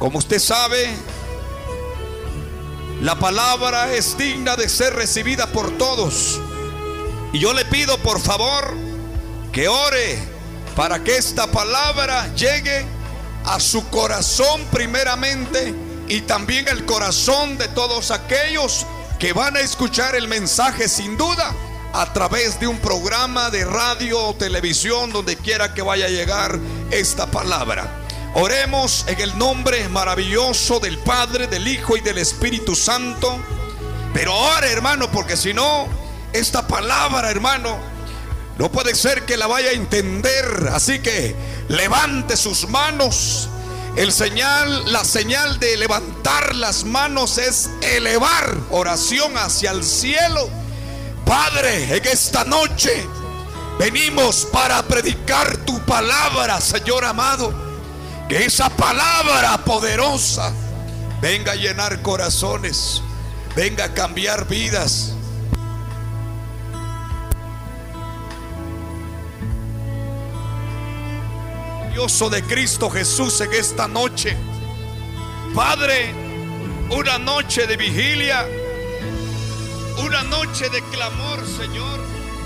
Como usted sabe, la palabra es digna de ser recibida por todos. Y yo le pido por favor que ore para que esta palabra llegue a su corazón primeramente y también el corazón de todos aquellos que van a escuchar el mensaje sin duda a través de un programa de radio o televisión donde quiera que vaya a llegar esta palabra. Oremos en el nombre maravilloso del Padre, del Hijo y del Espíritu Santo. Pero ore, hermano, porque si no, esta palabra, hermano, no puede ser que la vaya a entender. Así que levante sus manos. El señal, la señal de levantar las manos es elevar oración hacia el cielo. Padre, en esta noche venimos para predicar tu palabra, Señor amado. Que esa palabra poderosa venga a llenar corazones, venga a cambiar vidas. Dioso de Cristo Jesús en esta noche. Padre, una noche de vigilia, una noche de clamor, Señor.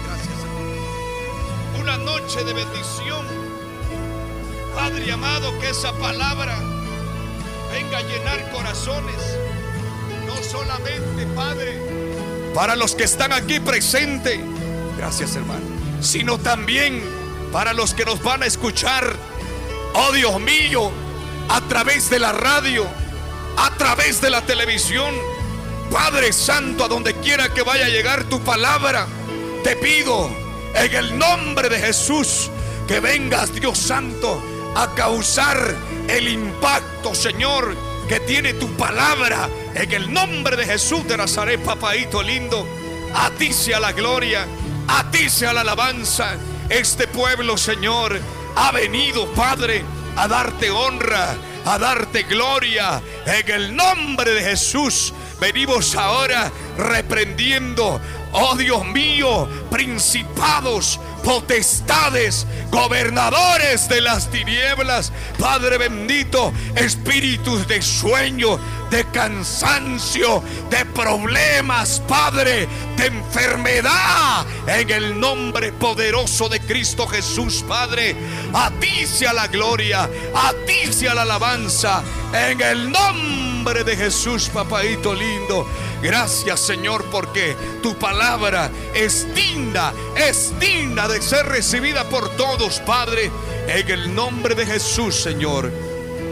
Gracias. Una noche de bendición Padre amado, que esa palabra venga a llenar corazones. No solamente, Padre, para los que están aquí presentes. Gracias, hermano. Sino también para los que nos van a escuchar. Oh Dios mío, a través de la radio, a través de la televisión. Padre Santo, a donde quiera que vaya a llegar tu palabra, te pido en el nombre de Jesús que vengas, Dios Santo, a causar el impacto, Señor, que tiene tu palabra. En el nombre de Jesús de Nazaret, papaito lindo. A ti sea la gloria, a ti sea la alabanza. Este pueblo, Señor, ha venido, Padre, a darte honra, a darte gloria. En el nombre de Jesús, venimos ahora reprendiendo, oh Dios mío, principados potestades, gobernadores de las tinieblas, Padre bendito, espíritus de sueño, de cansancio, de problemas, Padre, de enfermedad, en el nombre poderoso de Cristo Jesús, Padre, a ti sea la gloria, a ti sea la alabanza, en el nombre de Jesús, papaito lindo. Gracias Señor porque tu palabra es digna, es digna de ser recibida por todos, Padre, en el nombre de Jesús, Señor.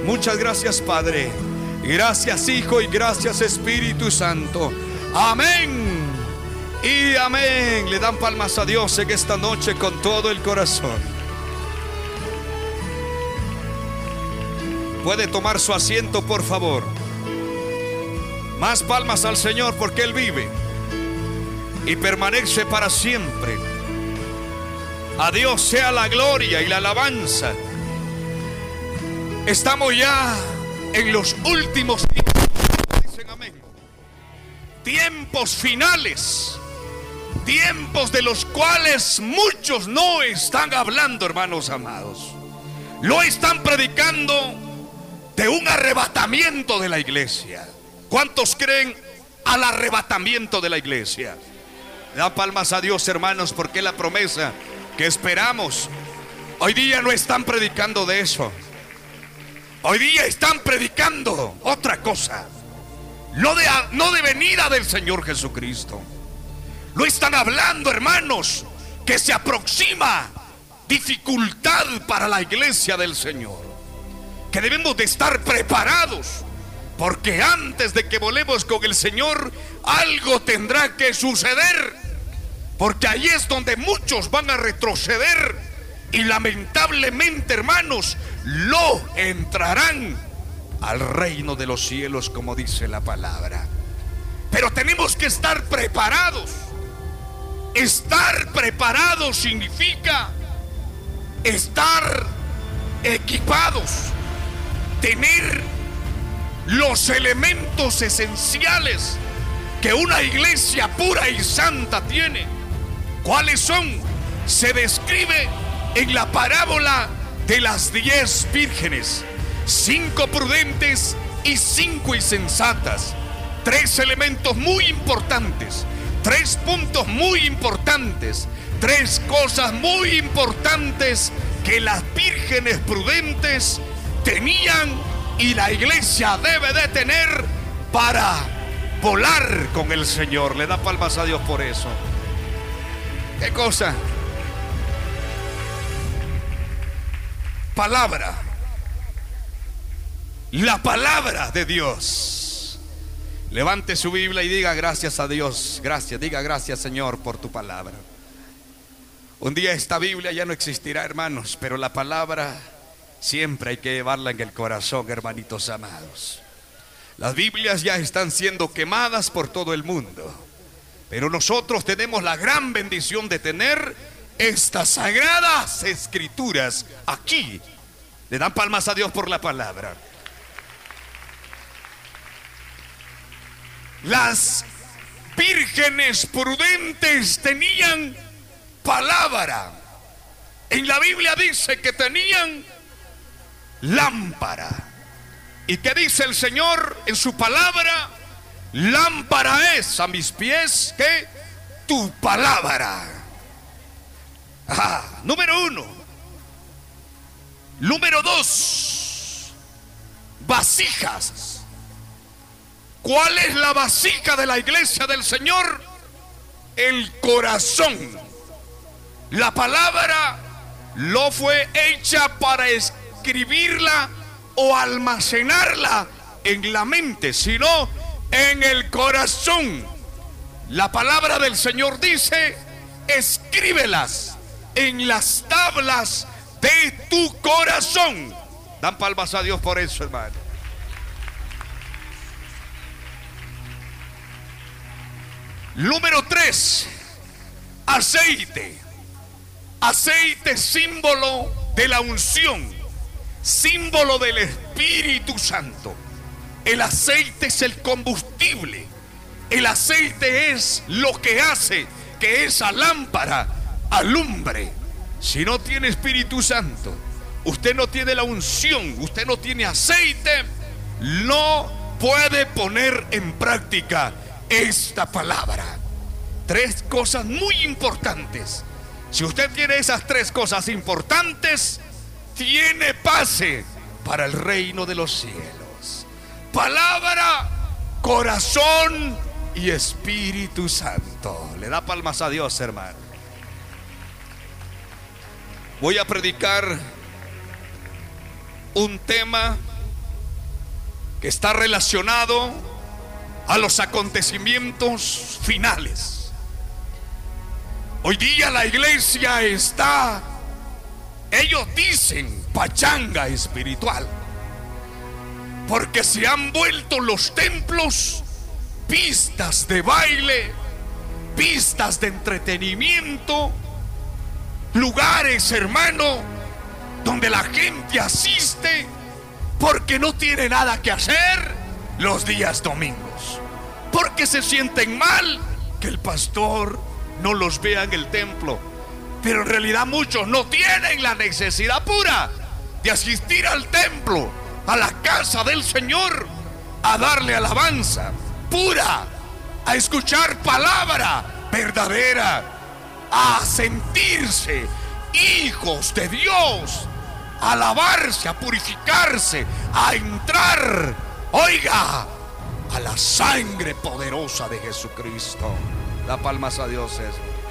Muchas gracias, Padre. Gracias, Hijo, y gracias, Espíritu Santo. Amén. Y amén. Le dan palmas a Dios en esta noche con todo el corazón. Puede tomar su asiento, por favor. Más palmas al Señor porque Él vive y permanece para siempre. A Dios sea la gloria y la alabanza. Estamos ya en los últimos tiempos. Dicen amén. Tiempos finales. Tiempos de los cuales muchos no están hablando, hermanos amados. Lo están predicando de un arrebatamiento de la iglesia. ¿Cuántos creen al arrebatamiento de la iglesia? Da palmas a Dios, hermanos, porque la promesa que esperamos. Hoy día no están predicando de eso. Hoy día están predicando otra cosa. No de, no de venida del Señor Jesucristo. No están hablando, hermanos, que se aproxima dificultad para la iglesia del Señor. Que debemos de estar preparados porque antes de que volemos con el Señor, algo tendrá que suceder. Porque ahí es donde muchos van a retroceder. Y lamentablemente, hermanos, lo entrarán al reino de los cielos, como dice la palabra. Pero tenemos que estar preparados. Estar preparados significa estar equipados, tener los elementos esenciales que una iglesia pura y santa tiene. ¿Cuáles son? Se describe en la parábola de las diez vírgenes. cinco prudentes y cinco insensatas. Tres elementos muy importantes, tres puntos muy importantes, tres cosas muy importantes que las vírgenes prudentes tenían y la iglesia debe de tener para volar con el Señor. Le da palmas a Dios por eso. ¿Qué cosa? Palabra. La palabra de Dios. Levante su Biblia y diga gracias a Dios. Gracias, diga gracias Señor por tu palabra. Un día esta Biblia ya no existirá, hermanos, pero la palabra siempre hay que llevarla en el corazón, hermanitos amados. Las Biblias ya están siendo quemadas por todo el mundo, pero nosotros tenemos la gran bendición de tener estas sagradas escrituras aquí. Le dan palmas a Dios por la palabra. Las vírgenes prudentes tenían palabra. En la Biblia dice que tenían lámpara. ¿Y qué dice el Señor en su palabra? Lámpara es a mis pies que tu palabra. Ah, número uno. Número dos. Vasijas. ¿Cuál es la vasija de la iglesia del Señor? El corazón. La palabra no fue hecha para escribirla o almacenarla en la mente, sino en el corazón. La palabra del Señor dice, escríbelas en las tablas de tu corazón. Dan palmas a Dios por eso, hermano. Número 3, aceite. Aceite símbolo de la unción, símbolo del Espíritu Santo. El aceite es el combustible. El aceite es lo que hace que esa lámpara alumbre. Si no tiene Espíritu Santo, usted no tiene la unción, usted no tiene aceite, no puede poner en práctica esta palabra. Tres cosas muy importantes si usted tiene esas tres cosas importantes, tiene pase para el reino de los cielos. Palabra, corazón y Espíritu Santo. Le da palmas a Dios, hermano. Voy a predicar un tema que está relacionado a los acontecimientos finales. Hoy día la iglesia está, ellos dicen, pachanga espiritual. Porque se han vuelto los templos pistas de baile, pistas de entretenimiento, lugares, hermano, donde la gente asiste porque no tiene nada que hacer los días domingos. Porque se sienten mal que el pastor no los vea en el templo. Pero en realidad muchos no tienen la necesidad pura de asistir al templo, a la casa del Señor, a darle alabanza pura, a escuchar palabra verdadera, a sentirse hijos de Dios, a alabarse, a purificarse, a entrar, oiga, a la sangre poderosa de Jesucristo. Da palmas a Dios eso.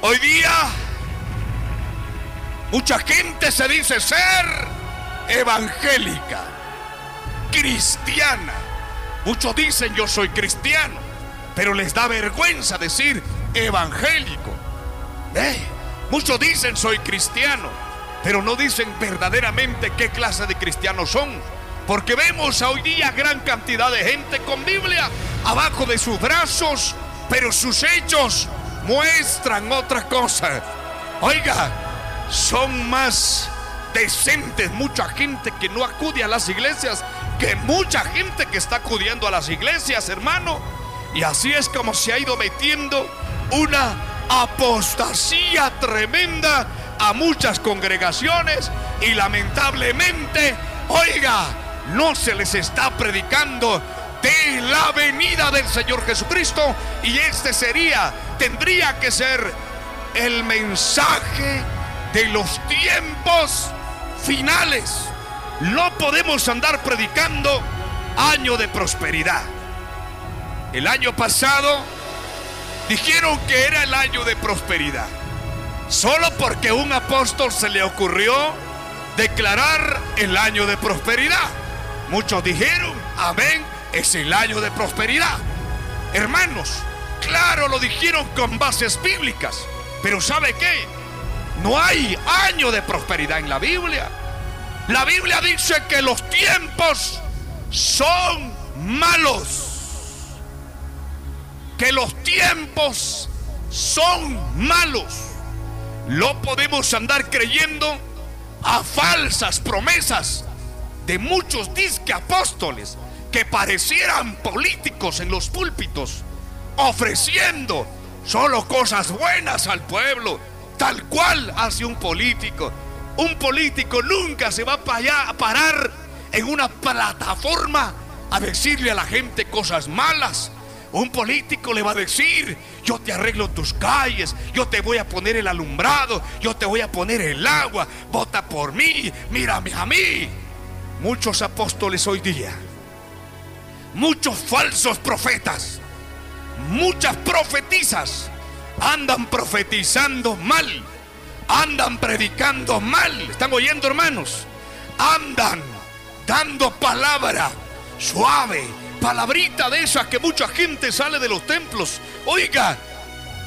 Hoy día mucha gente se dice ser evangélica, cristiana. Muchos dicen yo soy cristiano, pero les da vergüenza decir evangélico. ¿Eh? Muchos dicen soy cristiano, pero no dicen verdaderamente qué clase de cristianos son. Porque vemos hoy día gran cantidad de gente con Biblia abajo de sus brazos, pero sus hechos muestran otra cosa. Oiga, son más decentes mucha gente que no acude a las iglesias que mucha gente que está acudiendo a las iglesias, hermano. Y así es como se ha ido metiendo una apostasía tremenda a muchas congregaciones y lamentablemente, oiga, no se les está predicando de la venida del Señor Jesucristo y este sería, tendría que ser el mensaje de los tiempos finales. No podemos andar predicando año de prosperidad. El año pasado dijeron que era el año de prosperidad. Solo porque un apóstol se le ocurrió declarar el año de prosperidad. Muchos dijeron, amén, es el año de prosperidad. Hermanos, claro lo dijeron con bases bíblicas. Pero ¿sabe qué? No hay año de prosperidad en la Biblia. La Biblia dice que los tiempos son malos. Que los tiempos son malos. No podemos andar creyendo a falsas promesas de muchos disque apóstoles que parecieran políticos en los púlpitos, ofreciendo solo cosas buenas al pueblo, tal cual hace un político. Un político nunca se va a parar en una plataforma a decirle a la gente cosas malas. Un político le va a decir, yo te arreglo tus calles, yo te voy a poner el alumbrado, yo te voy a poner el agua, vota por mí, mírame a mí. Muchos apóstoles hoy día, muchos falsos profetas, muchas profetizas andan profetizando mal, andan predicando mal. ¿Están oyendo, hermanos? Andan dando palabra suave, palabrita de esa que mucha gente sale de los templos. Oiga,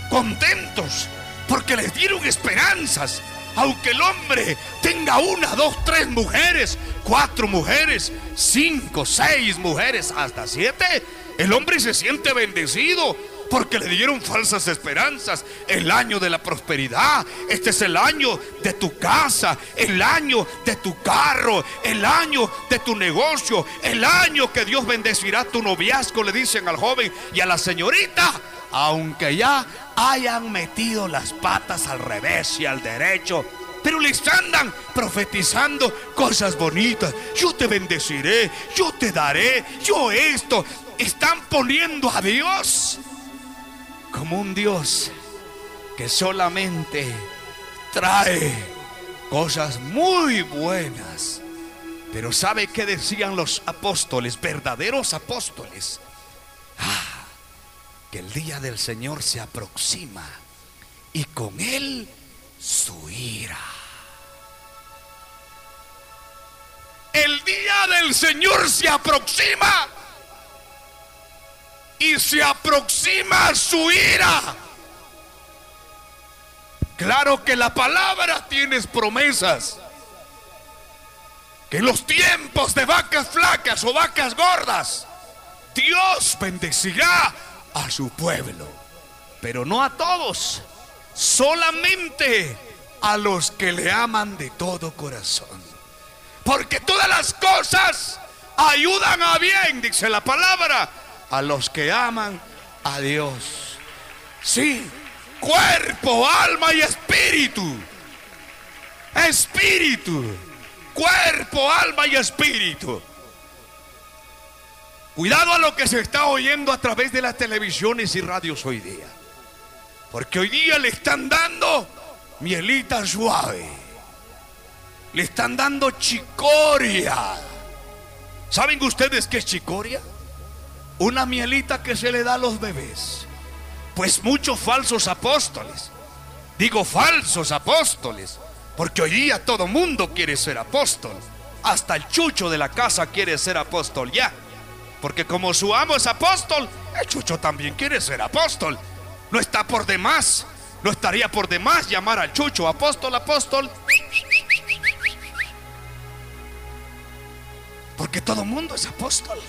contentos porque les dieron esperanzas. Aunque el hombre tenga una, dos, tres mujeres, cuatro mujeres, cinco, seis mujeres, hasta siete, el hombre se siente bendecido porque le dieron falsas esperanzas. El año de la prosperidad. Este es el año de tu casa, el año de tu carro, el año de tu negocio, el año que Dios bendecirá tu noviazgo, le dicen al joven y a la señorita. Aunque ya hayan metido las patas al revés y al derecho, pero les andan profetizando cosas bonitas. Yo te bendeciré, yo te daré, yo esto. Están poniendo a Dios como un Dios que solamente trae cosas muy buenas. Pero ¿sabe qué decían los apóstoles, verdaderos apóstoles? Ah, que el día del Señor se aproxima y con él su ira. El día del Señor se aproxima y se aproxima su ira. Claro que la palabra tiene promesas. Que en los tiempos de vacas flacas o vacas gordas, Dios bendecirá a su pueblo. Pero no a todos, solamente a los que le aman de todo corazón. Porque todas las cosas ayudan a bien, dice la palabra, a los que aman a Dios. Sí, cuerpo, alma y espíritu. Espíritu, cuerpo, alma y espíritu. Cuidado a lo que se está oyendo a través de las televisiones y radios hoy día. Porque hoy día le están dando mielita suave. Le están dando chicoria. ¿Saben ustedes qué es chicoria? una mielita que se le da a los bebés. Pues muchos falsos apóstoles, digo falsos apóstoles, porque hoy día todo mundo quiere ser apóstol. Hasta el chucho de la casa quiere ser apóstol ya. Porque como su amo es apóstol, el chucho también quiere ser apóstol. No está por demás, no estaría por demás llamar al chucho apóstol, apóstol. Porque todo mundo es apóstol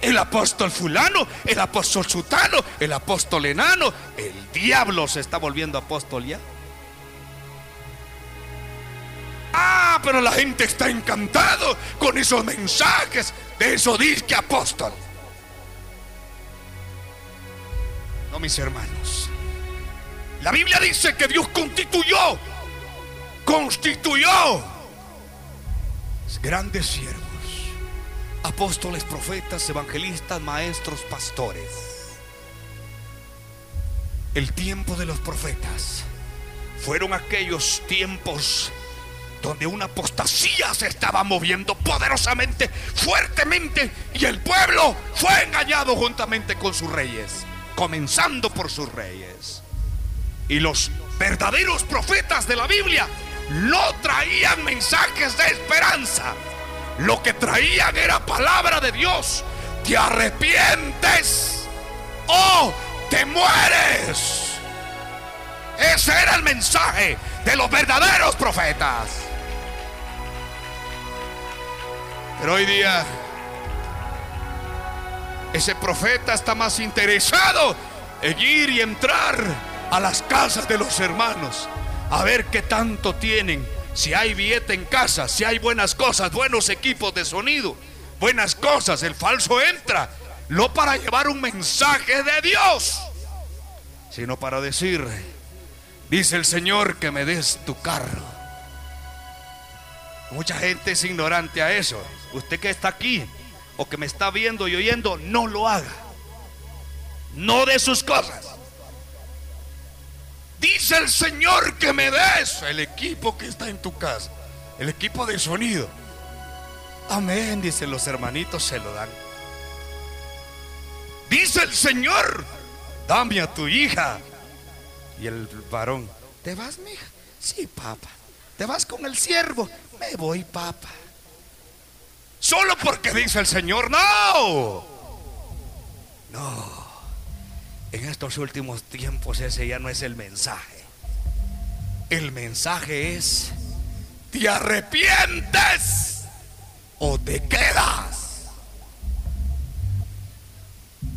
el apóstol fulano, el apóstol sutano, el apóstol enano. El diablo se está volviendo apóstol ya. Ah, pero la gente está encantado con esos mensajes de eso disque apóstol. No, mis hermanos. La Biblia dice que Dios constituyó constituyó grandes siervos, apóstoles, profetas, evangelistas, maestros, pastores. El tiempo de los profetas fueron aquellos tiempos donde una apostasía se estaba moviendo poderosamente, fuertemente, y el pueblo fue engañado juntamente con sus reyes, comenzando por sus reyes. Y los verdaderos profetas de la Biblia no traían mensajes de esperanza, lo que traían era palabra de Dios. Te arrepientes o te mueres. Ese era el mensaje de los verdaderos profetas. Pero hoy día ese profeta está más interesado en ir y entrar a las casas de los hermanos a ver qué tanto tienen, si hay billete en casa, si hay buenas cosas, buenos equipos de sonido, buenas cosas, el falso entra, no para llevar un mensaje de Dios, sino para decir, dice el Señor que me des tu carro. Mucha gente es ignorante a eso. Usted que está aquí o que me está viendo y oyendo, no lo haga. No de sus cosas. Dice el Señor que me des el equipo que está en tu casa, el equipo de sonido. Amén, dicen los hermanitos, se lo dan. Dice el Señor, dame a tu hija. Y el varón, ¿te vas, mija? Sí, papá. ¿Te vas con el siervo? Me voy, papá. Solo porque dice el Señor, no. No. En estos últimos tiempos ese ya no es el mensaje. El mensaje es, te arrepientes o te quedas.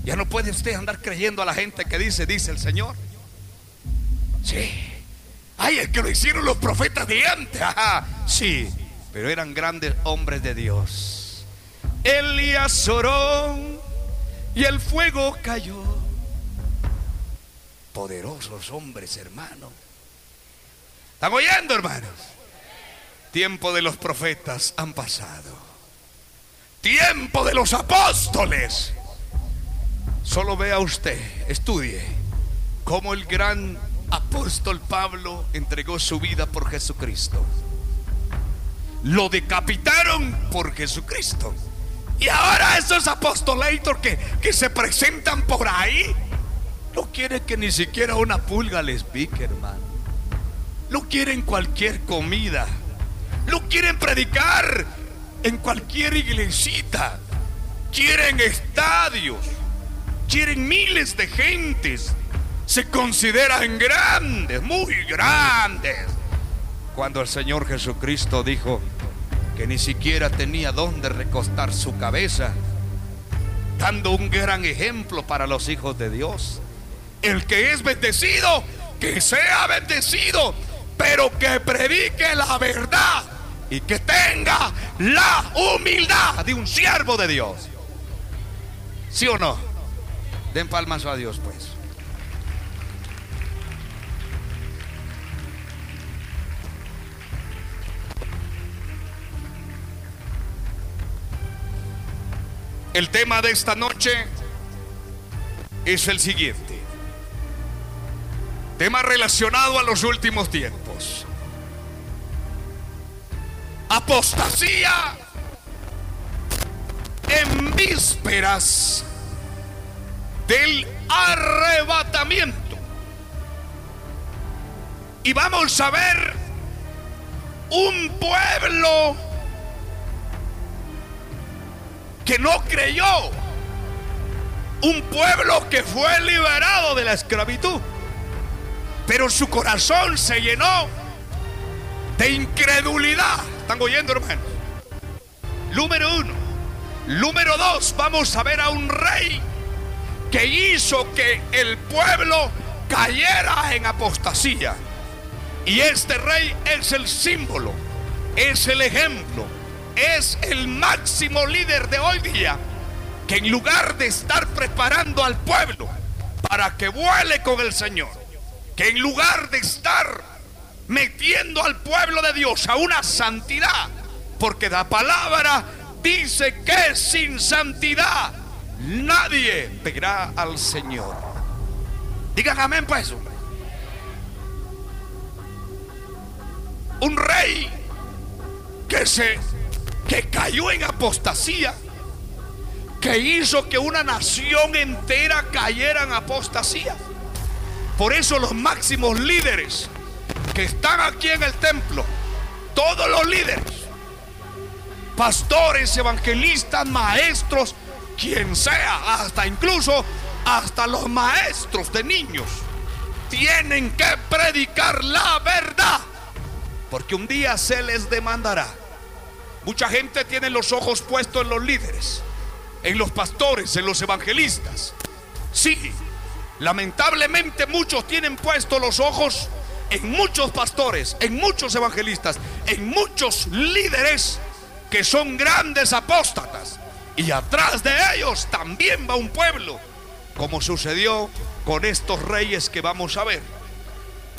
Ya no puede usted andar creyendo a la gente que dice, dice el Señor. Sí. Ay, es que lo hicieron los profetas de antes. Ajá. Sí, pero eran grandes hombres de Dios. Elías oró y el fuego cayó poderosos hombres, hermanos. ¿Están oyendo, hermanos? Tiempo de los profetas han pasado. Tiempo de los apóstoles. Solo vea usted, estudie cómo el gran apóstol Pablo entregó su vida por Jesucristo. Lo decapitaron por Jesucristo. Y ahora esos apóstoles que, que se presentan por ahí no quiere que ni siquiera una pulga les pique, hermano. No quieren cualquier comida. No quieren predicar en cualquier iglesita. Quieren estadios. Quieren miles de gentes. Se consideran grandes, muy grandes. Cuando el Señor Jesucristo dijo que ni siquiera tenía dónde recostar su cabeza, dando un gran ejemplo para los hijos de Dios. El que es bendecido, que sea bendecido, pero que predique la verdad y que tenga la humildad de un siervo de Dios. ¿Sí o no? Den palmas a Dios, pues. El tema de esta noche es el siguiente. Tema relacionado a los últimos tiempos. Apostasía en vísperas del arrebatamiento. Y vamos a ver un pueblo que no creyó. Un pueblo que fue liberado de la esclavitud. Pero su corazón se llenó de incredulidad. ¿Están oyendo, hermanos? Número uno. Número dos, vamos a ver a un rey que hizo que el pueblo cayera en apostasía. Y este rey es el símbolo, es el ejemplo, es el máximo líder de hoy día, que en lugar de estar preparando al pueblo para que vuele con el Señor, que en lugar de estar metiendo al pueblo de Dios a una santidad. Porque la palabra dice que sin santidad nadie verá al Señor. Digan amén pues. Un rey que se que cayó en apostasía, que hizo que una nación entera cayera en apostasía. Por eso los máximos líderes que están aquí en el templo, todos los líderes, pastores, evangelistas, maestros, quien sea, hasta incluso hasta los maestros de niños, tienen que predicar la verdad, porque un día se les demandará. Mucha gente tiene los ojos puestos en los líderes, en los pastores, en los evangelistas. Sí, lamentablemente muchos tienen puestos los ojos en muchos pastores, en muchos evangelistas, en muchos líderes que son grandes apóstatas. Y atrás de ellos también va un pueblo, como sucedió con estos reyes que vamos a ver.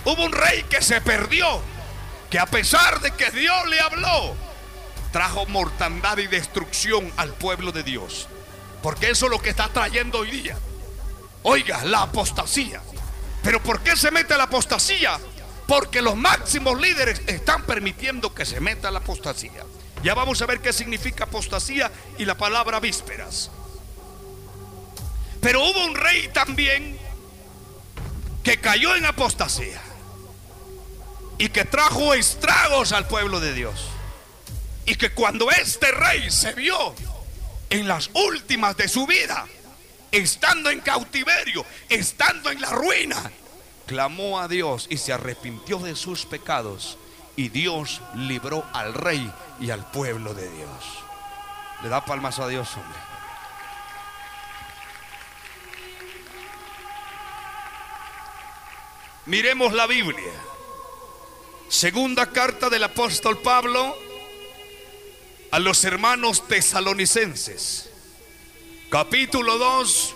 Hubo un rey que se perdió, que a pesar de que Dios le habló, trajo mortandad y destrucción al pueblo de Dios. Porque eso es lo que está trayendo hoy día. Oiga, la apostasía. Pero ¿por qué se mete la apostasía? Porque los máximos líderes están permitiendo que se meta la apostasía. Ya vamos a ver qué significa apostasía y la palabra vísperas. Pero hubo un rey también que cayó en apostasía y que trajo estragos al pueblo de Dios. Y que cuando este rey se vio en las últimas de su vida, estando en cautiverio, estando en la ruina, clamó a Dios y se arrepintió de sus pecados. Y Dios libró al rey y al pueblo de Dios. Le da palmas a Dios, hombre. Miremos la Biblia. Segunda carta del apóstol Pablo a los hermanos tesalonicenses. Capítulo 2,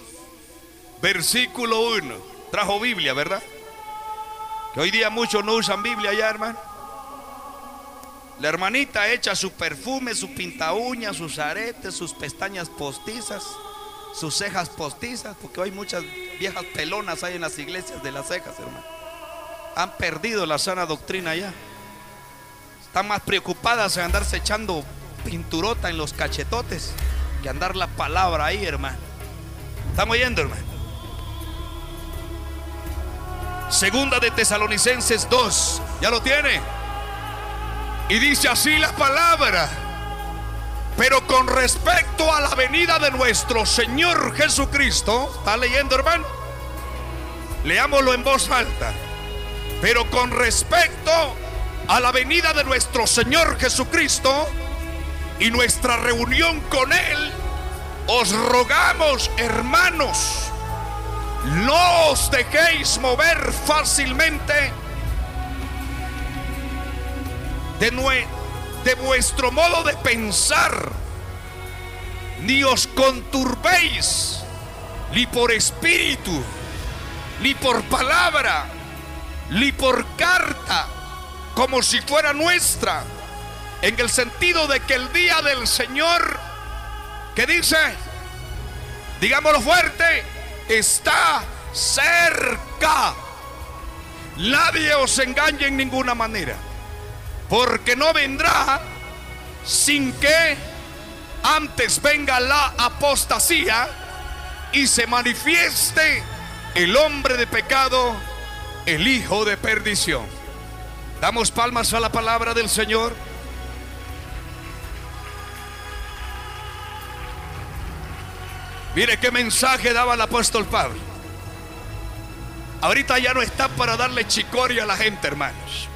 versículo 1. Trajo Biblia, ¿verdad? Que hoy día muchos no usan Biblia ya, hermano. La hermanita echa su perfume, su pinta uñas, sus aretes, sus pestañas postizas, sus cejas postizas, porque hoy muchas viejas pelonas hay en las iglesias de las cejas, hermano. Han perdido la sana doctrina ya. Están más preocupadas en andarse echando pinturota en los cachetotes que andar la palabra ahí, hermano. ¿Estamos oyendo, hermano? Segunda de Tesalonicenses 2. ¿Ya lo tiene? Y dice así la palabra. Pero con respecto a la venida de nuestro Señor Jesucristo, ¿está leyendo, hermano? Leámoslo en voz alta. Pero con respecto a la venida de nuestro Señor Jesucristo, y nuestra reunión con Él, os rogamos, hermanos, no os dejéis mover fácilmente de, vuestro modo de pensar, ni os conturbéis, ni por espíritu, ni por palabra, ni por carta, como si fuera nuestra en el sentido de que el día del Señor, que dice, digámoslo fuerte, está cerca. Nadie os engañe en ninguna manera, porque no vendrá sin que antes venga la apostasía y se manifieste el hombre de pecado, el hijo de perdición. Damos palmas a la palabra del Señor. Mire qué mensaje daba el apóstol Pablo. Ahorita ya no está para darle chicoria a la gente, hermanos.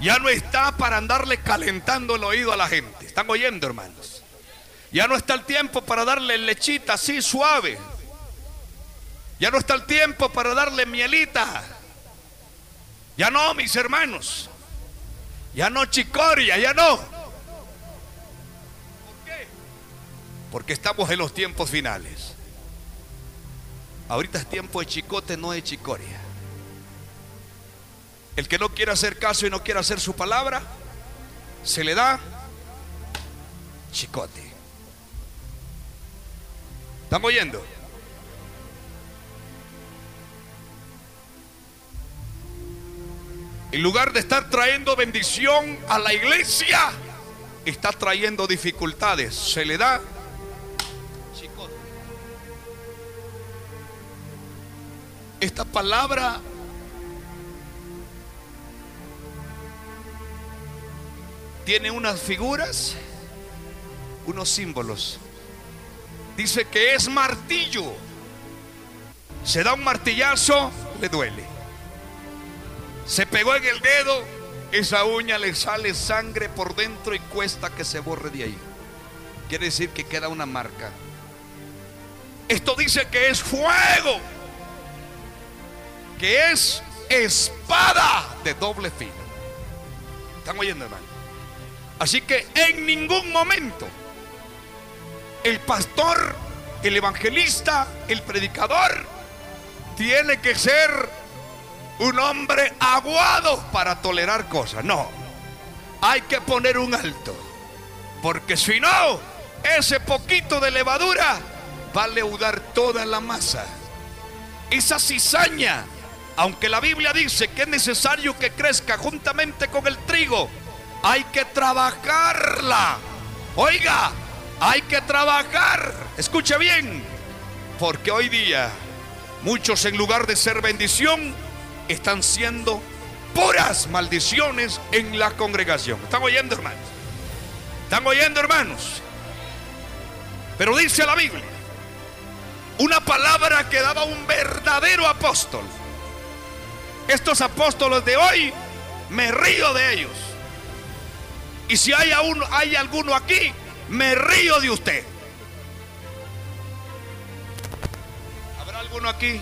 Ya no está para andarle calentando el oído a la gente. ¿Están oyendo, hermanos? Ya no está el tiempo para darle lechita así suave. Ya no está el tiempo para darle mielita. Ya no, mis hermanos. Ya no chicoria, ya no. Porque estamos en los tiempos finales. Ahorita es tiempo de chicote, no de chicoria. El que no quiere hacer caso y no quiere hacer su palabra, se le da chicote. ¿Están oyendo? En lugar de estar trayendo bendición a la iglesia, está trayendo dificultades. Se le da Esta palabra tiene unas figuras, unos símbolos. Dice que es martillo. Se da un martillazo, le duele. Se pegó en el dedo, esa uña le sale sangre por dentro y cuesta que se borre de ahí. Quiere decir que queda una marca. Esto dice que es fuego, que es espada de doble filo. ¿Están oyendo, hermano? Así que en ningún momento el pastor, el evangelista, el predicador, tiene que ser un hombre aguado para tolerar cosas. No, hay que poner un alto. Porque si no, ese poquito de levadura va a leudar toda la masa. Esa cizaña, aunque la Biblia dice que es necesario que crezca juntamente con el trigo, hay que trabajarla. Oiga, hay que trabajar. Escuche bien. Porque hoy día muchos en lugar de ser bendición están siendo puras maldiciones en la congregación. ¿Están oyendo, hermanos? ¿Están oyendo, hermanos? Pero dice la Biblia, una palabra que daba un verdadero apóstol. Estos apóstoles de hoy, me río de ellos. Y si hay, aún, hay alguno aquí me río de usted. ¿Habrá alguno aquí?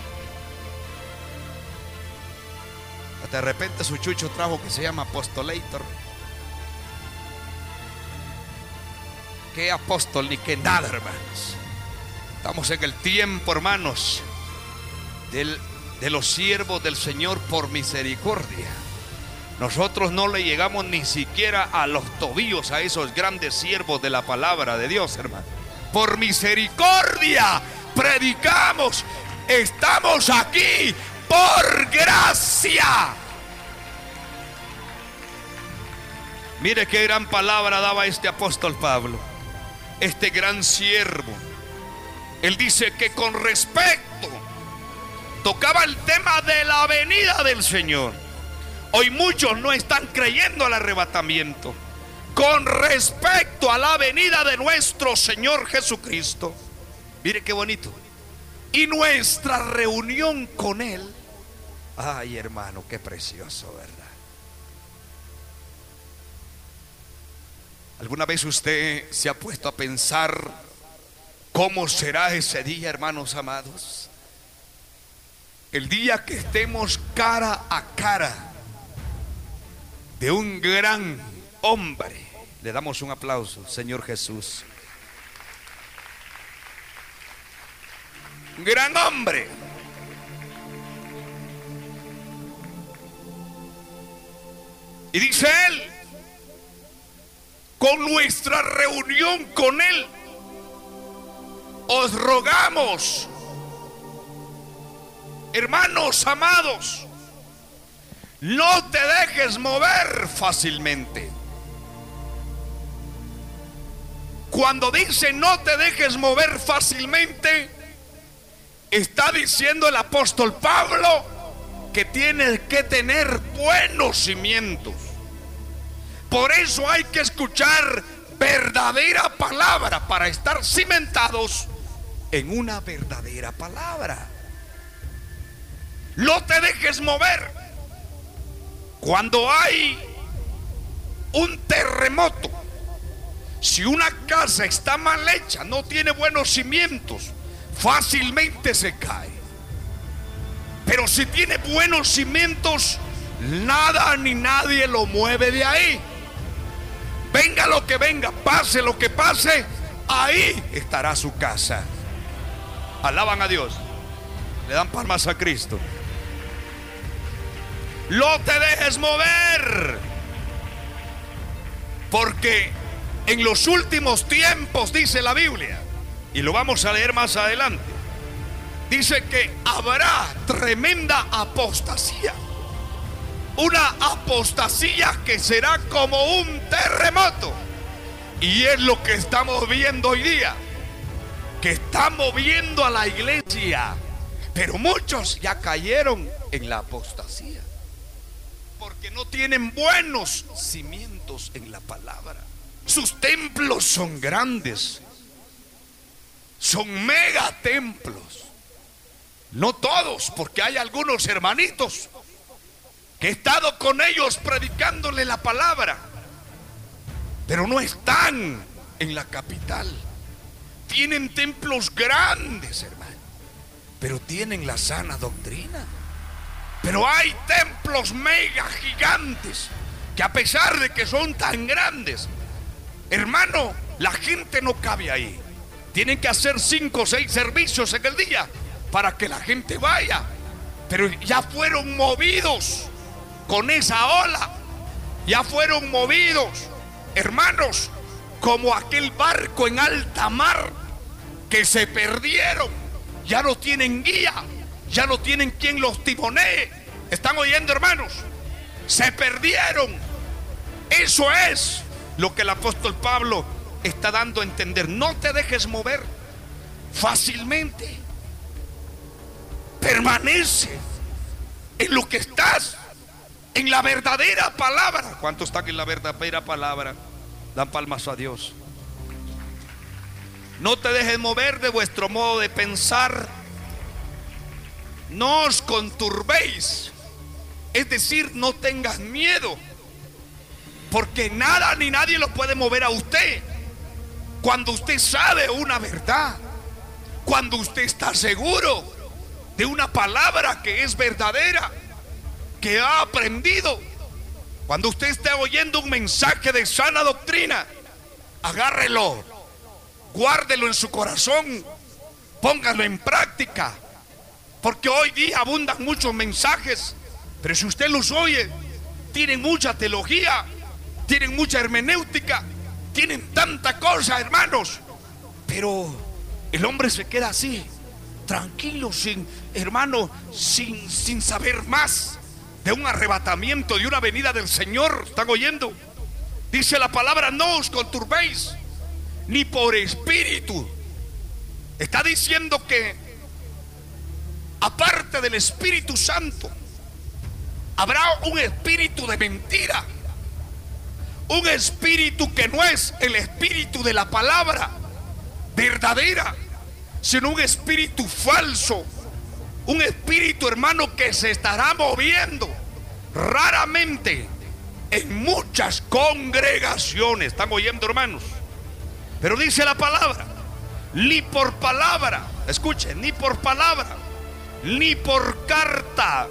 De repente su chucho trajo que se llama Apostolator. ¿Qué apóstol ni qué nada, hermanos? Estamos en el tiempo, hermanos, del, de los siervos del Señor por misericordia. Nosotros no le llegamos ni siquiera a los tobillos a esos grandes siervos de la palabra de Dios, hermano. Por misericordia predicamos. Estamos aquí por gracia. Mire qué gran palabra daba este apóstol Pablo, este gran siervo. Él dice que con respecto tocaba el tema de la venida del Señor. Hoy muchos no están creyendo al arrebatamiento con respecto a la venida de nuestro Señor Jesucristo. Mire qué bonito. Y nuestra reunión con Él. Ay, hermano, qué precioso, ¿verdad? ¿Alguna vez usted se ha puesto a pensar cómo será ese día, hermanos amados? El día que estemos cara a cara de un gran hombre. Le damos un aplauso, Señor Jesús. Gran hombre. Y dice él, con nuestra reunión con él, os rogamos, hermanos amados, no te dejes mover fácilmente. Cuando dice no te dejes mover fácilmente, está diciendo el apóstol Pablo que tienes que tener buenos cimientos. Por eso hay que escuchar verdadera palabra para estar cimentados en una verdadera palabra. No te dejes mover. Cuando hay un terremoto, si una casa está mal hecha, no tiene buenos cimientos, fácilmente se cae. Pero si tiene buenos cimientos, nada ni nadie lo mueve de ahí. Venga lo que venga, pase lo que pase, ahí estará su casa. Alaban a Dios. Le dan palmas a Cristo. No te dejes mover. Porque en los últimos tiempos, dice la Biblia, y lo vamos a leer más adelante, dice que habrá tremenda apostasía. Una apostasía que será como un terremoto. Y es lo que estamos viendo hoy día. Que está moviendo a la iglesia. Pero muchos ya cayeron en la apostasía. Porque no tienen buenos cimientos en la palabra. Sus templos son grandes. Son megatemplos. No todos, porque hay algunos hermanitos que he estado con ellos predicándole la palabra, pero no están en la capital. Tienen templos grandes, hermano, pero tienen la sana doctrina. Pero hay templos mega gigantes que a pesar de que son tan grandes, hermano, la gente no cabe ahí. Tienen que hacer cinco o seis servicios en el día para que la gente vaya. Pero ya fueron movidos con esa ola. Ya fueron movidos, hermanos, como aquel barco en alta mar que se perdieron. Ya no tienen guía, ya no tienen quien los timonee. ¿Están oyendo, hermanos? Se perdieron. Eso es lo que el apóstol Pablo está dando a entender. No te dejes mover fácilmente. Permanece en lo que estás en la verdadera palabra. ¿Cuántos están en la verdadera palabra? Dan palmas a Dios. No te dejes mover de vuestro modo de pensar. No os conturbéis. Es decir, no tengas miedo. Porque nada ni nadie lo puede mover a usted. Cuando usted sabe una verdad. Cuando usted está seguro de una palabra que es verdadera que ha aprendido. Cuando usted esté oyendo un mensaje de sana doctrina, agárrelo, guárdelo en su corazón, póngalo en práctica. Porque hoy día abundan muchos mensajes, pero si usted los oye, tienen mucha teología, tienen mucha hermenéutica, tienen tanta cosa, hermanos. Pero el hombre se queda así, tranquilo, sin, hermano, sin, sin saber más de un arrebatamiento, de una venida del Señor. ¿Están oyendo? Dice la palabra, no os conturbéis, ni por espíritu. Está diciendo que, aparte del Espíritu Santo, habrá un espíritu de mentira. Un espíritu que no es el espíritu de la palabra verdadera, sino un espíritu falso un espíritu, hermano, que se estará moviendo raramente en muchas congregaciones. ¿Están oyendo, hermanos? Pero dice la palabra, ni por palabra, escuchen, ni por palabra, ni por carta,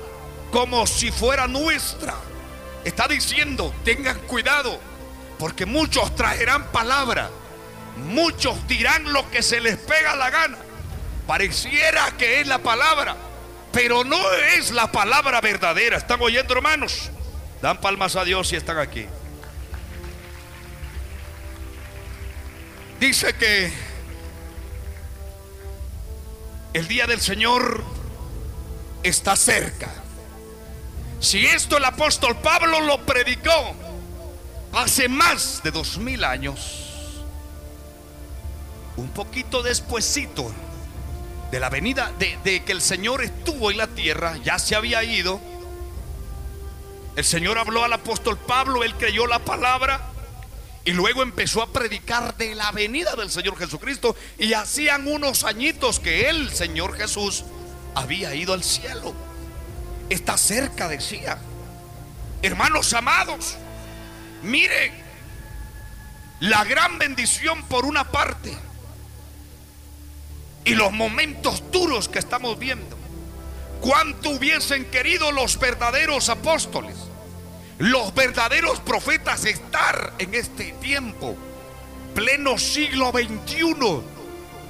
como si fuera nuestra. Está diciendo, tengan cuidado, porque muchos traerán palabra, muchos dirán lo que se les pega la gana. Pareciera que es la palabra, pero no es la palabra verdadera. ¿Están oyendo, hermanos? Dan palmas a Dios si están aquí. Dice que el día del Señor está cerca. Si esto el apóstol Pablo lo predicó hace más de dos mil años, un poquito despuesito de la venida, de, que el Señor estuvo en la tierra, ya se había ido. El Señor habló al apóstol Pablo, él creyó la palabra y luego empezó a predicar de la venida del Señor Jesucristo. Y hacían unos añitos que el Señor Jesús había ido al cielo. Está cerca, decía. Hermanos amados, miren la gran bendición por una parte y los momentos duros que estamos viendo. ¿Cuánto hubiesen querido los verdaderos apóstoles, los verdaderos profetas estar en este tiempo, pleno siglo XXI,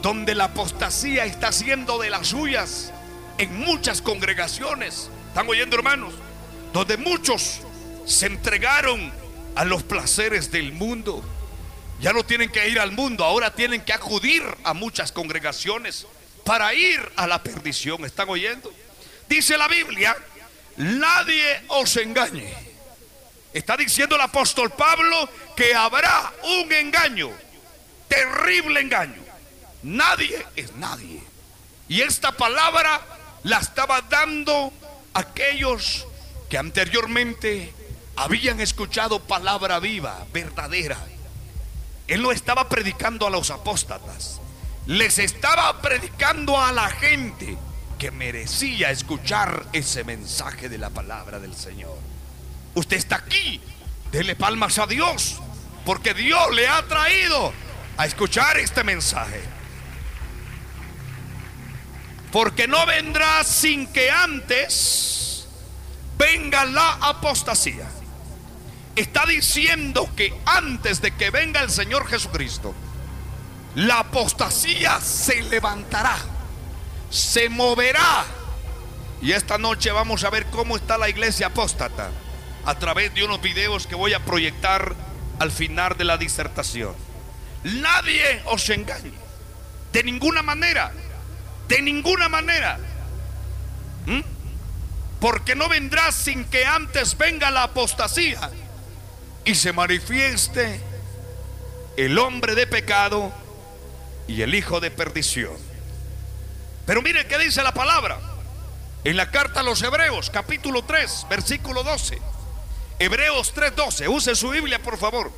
donde la apostasía está siendo de las suyas en muchas congregaciones? ¿Están oyendo, hermanos? donde muchos se entregaron a los placeres del mundo. Ya no tienen que ir al mundo, ahora tienen que acudir a muchas congregaciones para ir a la perdición. ¿Están oyendo? Dice la Biblia, nadie os engañe. Está diciendo el apóstol Pablo que habrá un engaño, terrible engaño. Nadie es nadie. Y esta palabra la estaba dando aquellos que anteriormente habían escuchado palabra viva, verdadera. Él no estaba predicando a los apóstatas, les estaba predicando a la gente que merecía escuchar ese mensaje de la palabra del Señor. Usted está aquí, dele palmas a Dios, porque Dios le ha traído a escuchar este mensaje. Porque no vendrá sin que antes venga la apostasía. Está diciendo que antes de que venga el Señor Jesucristo, la apostasía se levantará, se moverá. Y esta noche vamos a ver cómo está la iglesia apóstata a través de unos videos que voy a proyectar al final de la disertación. Nadie os engañe, de ninguna manera. De ninguna manera. ¿Mm? Porque no vendrá sin que antes venga la apostasía y se manifieste el hombre de pecado y el hijo de perdición. Pero mire qué dice la palabra en la carta a los Hebreos, capítulo 3, versículo 12. Hebreos 3:12. Use su Biblia, por favor.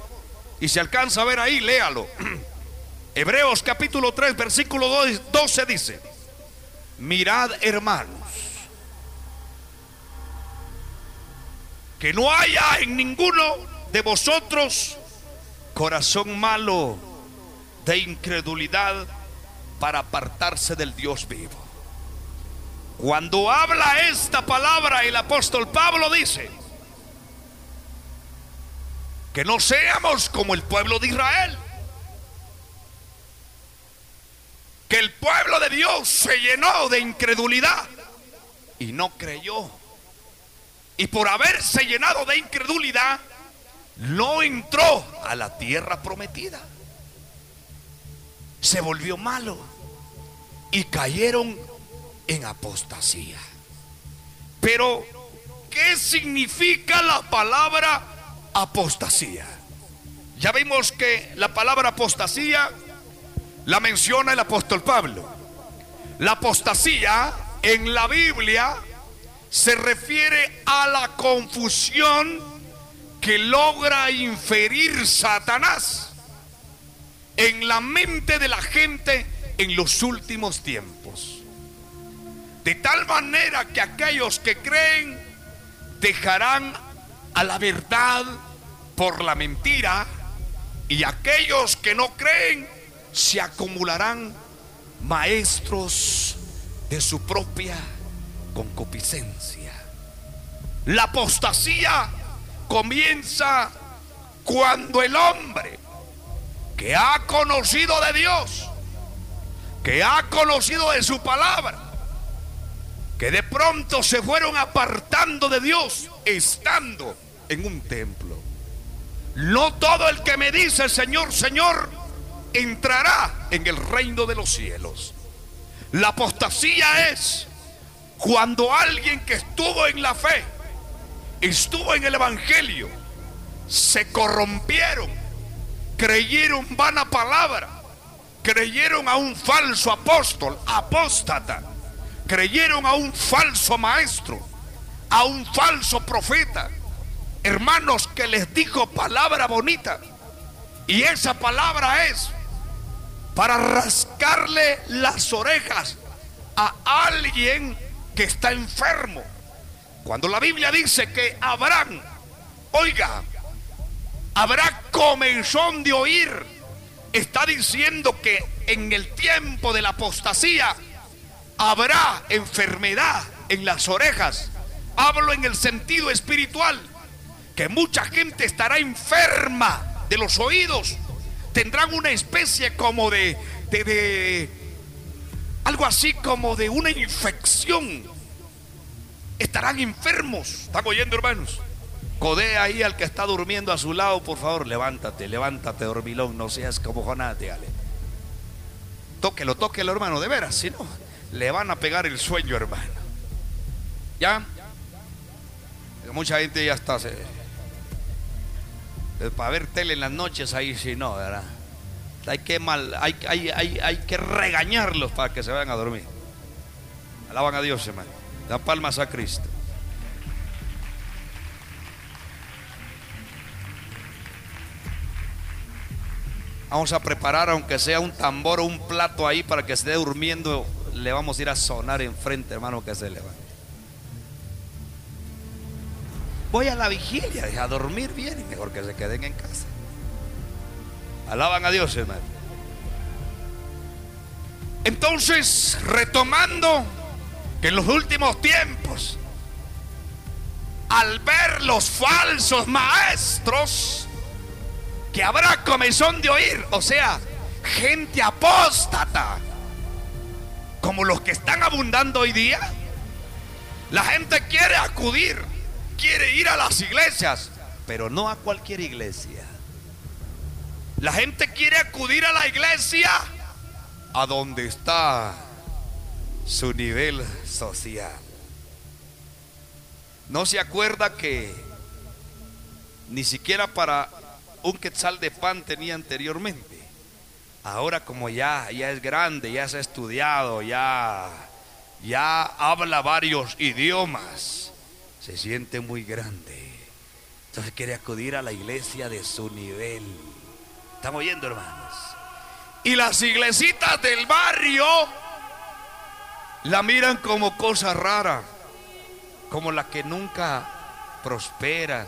Y si alcanza a ver ahí, léalo. Hebreos capítulo 3, versículo 12 dice, mirad hermanos, que no haya en ninguno de vosotros corazón malo de incredulidad para apartarse del Dios vivo. Cuando habla esta palabra el apóstol Pablo dice que no seamos como el pueblo de Israel que el pueblo de Dios se llenó de incredulidad y no creyó. Y por haberse llenado de incredulidad, no entró a la tierra prometida. Se volvió malo y cayeron en apostasía. Pero, ¿qué significa la palabra apostasía? Ya vimos que la palabra apostasía la menciona el apóstol Pablo. La apostasía en la Biblia se refiere a la confusión que logra inferir Satanás en la mente de la gente en los últimos tiempos. De tal manera que aquellos que creen dejarán a la verdad por la mentira y aquellos que no creen se acumularán maestros de su propia concupiscencia. La apostasía comienza cuando el hombre que ha conocido de Dios, que ha conocido de su palabra, que de pronto se fueron apartando de Dios estando en un templo. No todo el que me dice Señor, Señor, entrará en el reino de los cielos. La apostasía es cuando alguien que estuvo en la fe, estuvo en el Evangelio, se corrompieron, creyeron vana palabra, creyeron a un falso apóstol, apóstata, creyeron a un falso maestro, a un falso profeta, hermanos que les dijo palabra bonita. Y esa palabra es para rascarle las orejas a alguien que está enfermo. Cuando la Biblia dice que Abraham, oiga, habrá comenzón de oír, está diciendo que en el tiempo de la apostasía habrá enfermedad en las orejas. Hablo en el sentido espiritual, que mucha gente estará enferma de los oídos tendrán una especie como de, de, algo así como de una infección estarán enfermos. ¿Están oyendo, hermanos? Codea ahí al que está durmiendo a su lado, por favor, levántate, levántate, dormilón, no seas como Jonás, dígale. Tóquelo, tóquelo, hermano, de veras, si no, le van a pegar el sueño, hermano. ¿Ya? Mucha gente ya está. Para ver tele en las noches, ahí sí no, ¿verdad? Hay que, mal, hay, hay, hay, hay que regañarlos para que se vayan a dormir. Alaban a Dios, hermano. Da palmas a Cristo. Vamos a preparar, aunque sea un tambor o un plato ahí para que esté durmiendo, le vamos a ir a sonar enfrente, hermano, que se levante. Voy a la vigilia, a dormir bien y mejor que se queden en casa. Alaban a Dios, hermano. Entonces, retomando que en los últimos tiempos, al ver los falsos maestros, que habrá comezón de oír, o sea, gente apóstata, como los que están abundando hoy día. La gente quiere acudir, quiere ir a las iglesias, pero no a cualquier iglesia. La gente quiere acudir a la iglesia a donde está su nivel social. No se acuerda que ni siquiera para un quetzal de pan tenía anteriormente. Ahora como ya, ya es grande, ya se ha estudiado, ya, ya habla varios idiomas, se siente muy grande. Entonces quiere acudir a la iglesia de su nivel. ¿Están oyendo, hermanos? Y las iglesitas del barrio la miran como cosa rara, como la que nunca prospera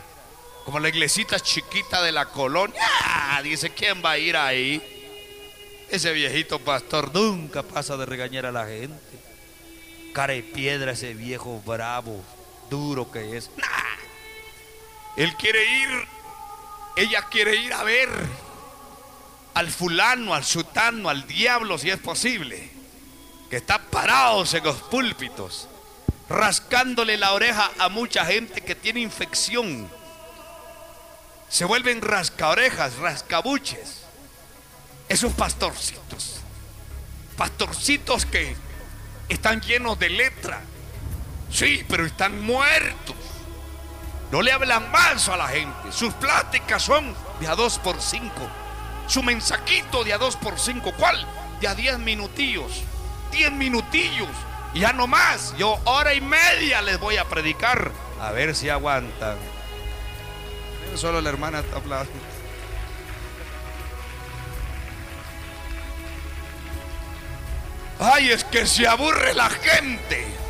como la iglesita chiquita de la colonia. Ah, dice, ¿quién va a ir ahí? Ese viejito pastor nunca pasa de regañar a la gente. Cara de piedra ese viejo bravo, duro que es. Él quiere ir, ella quiere ir a ver al fulano, al sutano, al diablo, si es posible, que está parados en los púlpitos, rascándole la oreja a mucha gente que tiene infección se vuelven rascaorejas, rascabuches. Esos pastorcitos. Pastorcitos que están llenos de letra. Sí, pero están muertos. No le hablan más a la gente. Sus pláticas son de a dos por cinco. Su mensajito de a dos por cinco. ¿Cuál? De a diez minutillos. Diez minutillos. Ya no más. Yo hora y media les voy a predicar. A ver si aguantan. Solo la hermana está hablando. Ay, es que se aburre la gente.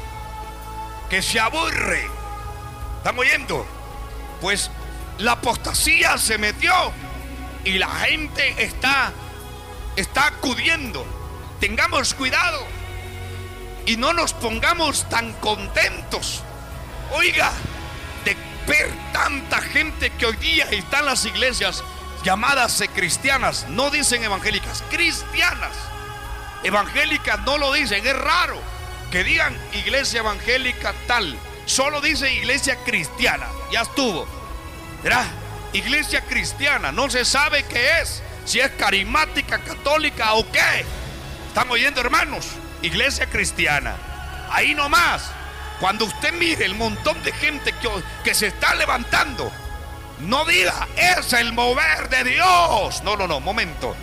Que se aburre. ¿Están oyendo? Pues la apostasía se metió y la gente está está acudiendo. Tengamos cuidado y no nos pongamos tan contentos. Oiga, ver tanta gente que hoy día está en las iglesias llamadas cristianas, no dicen evangélicas, cristianas. Evangélicas no lo dicen, es raro que digan iglesia evangélica tal, solo dice iglesia cristiana, ya estuvo. ¿Verdad? Iglesia cristiana, no se sabe qué es, si es carismática, católica o qué. ¿Están oyendo hermanos? Iglesia cristiana. Ahí nomás. Cuando usted mire el montón de gente que, que se está levantando, no diga, es el mover de Dios. No, no, no, momento.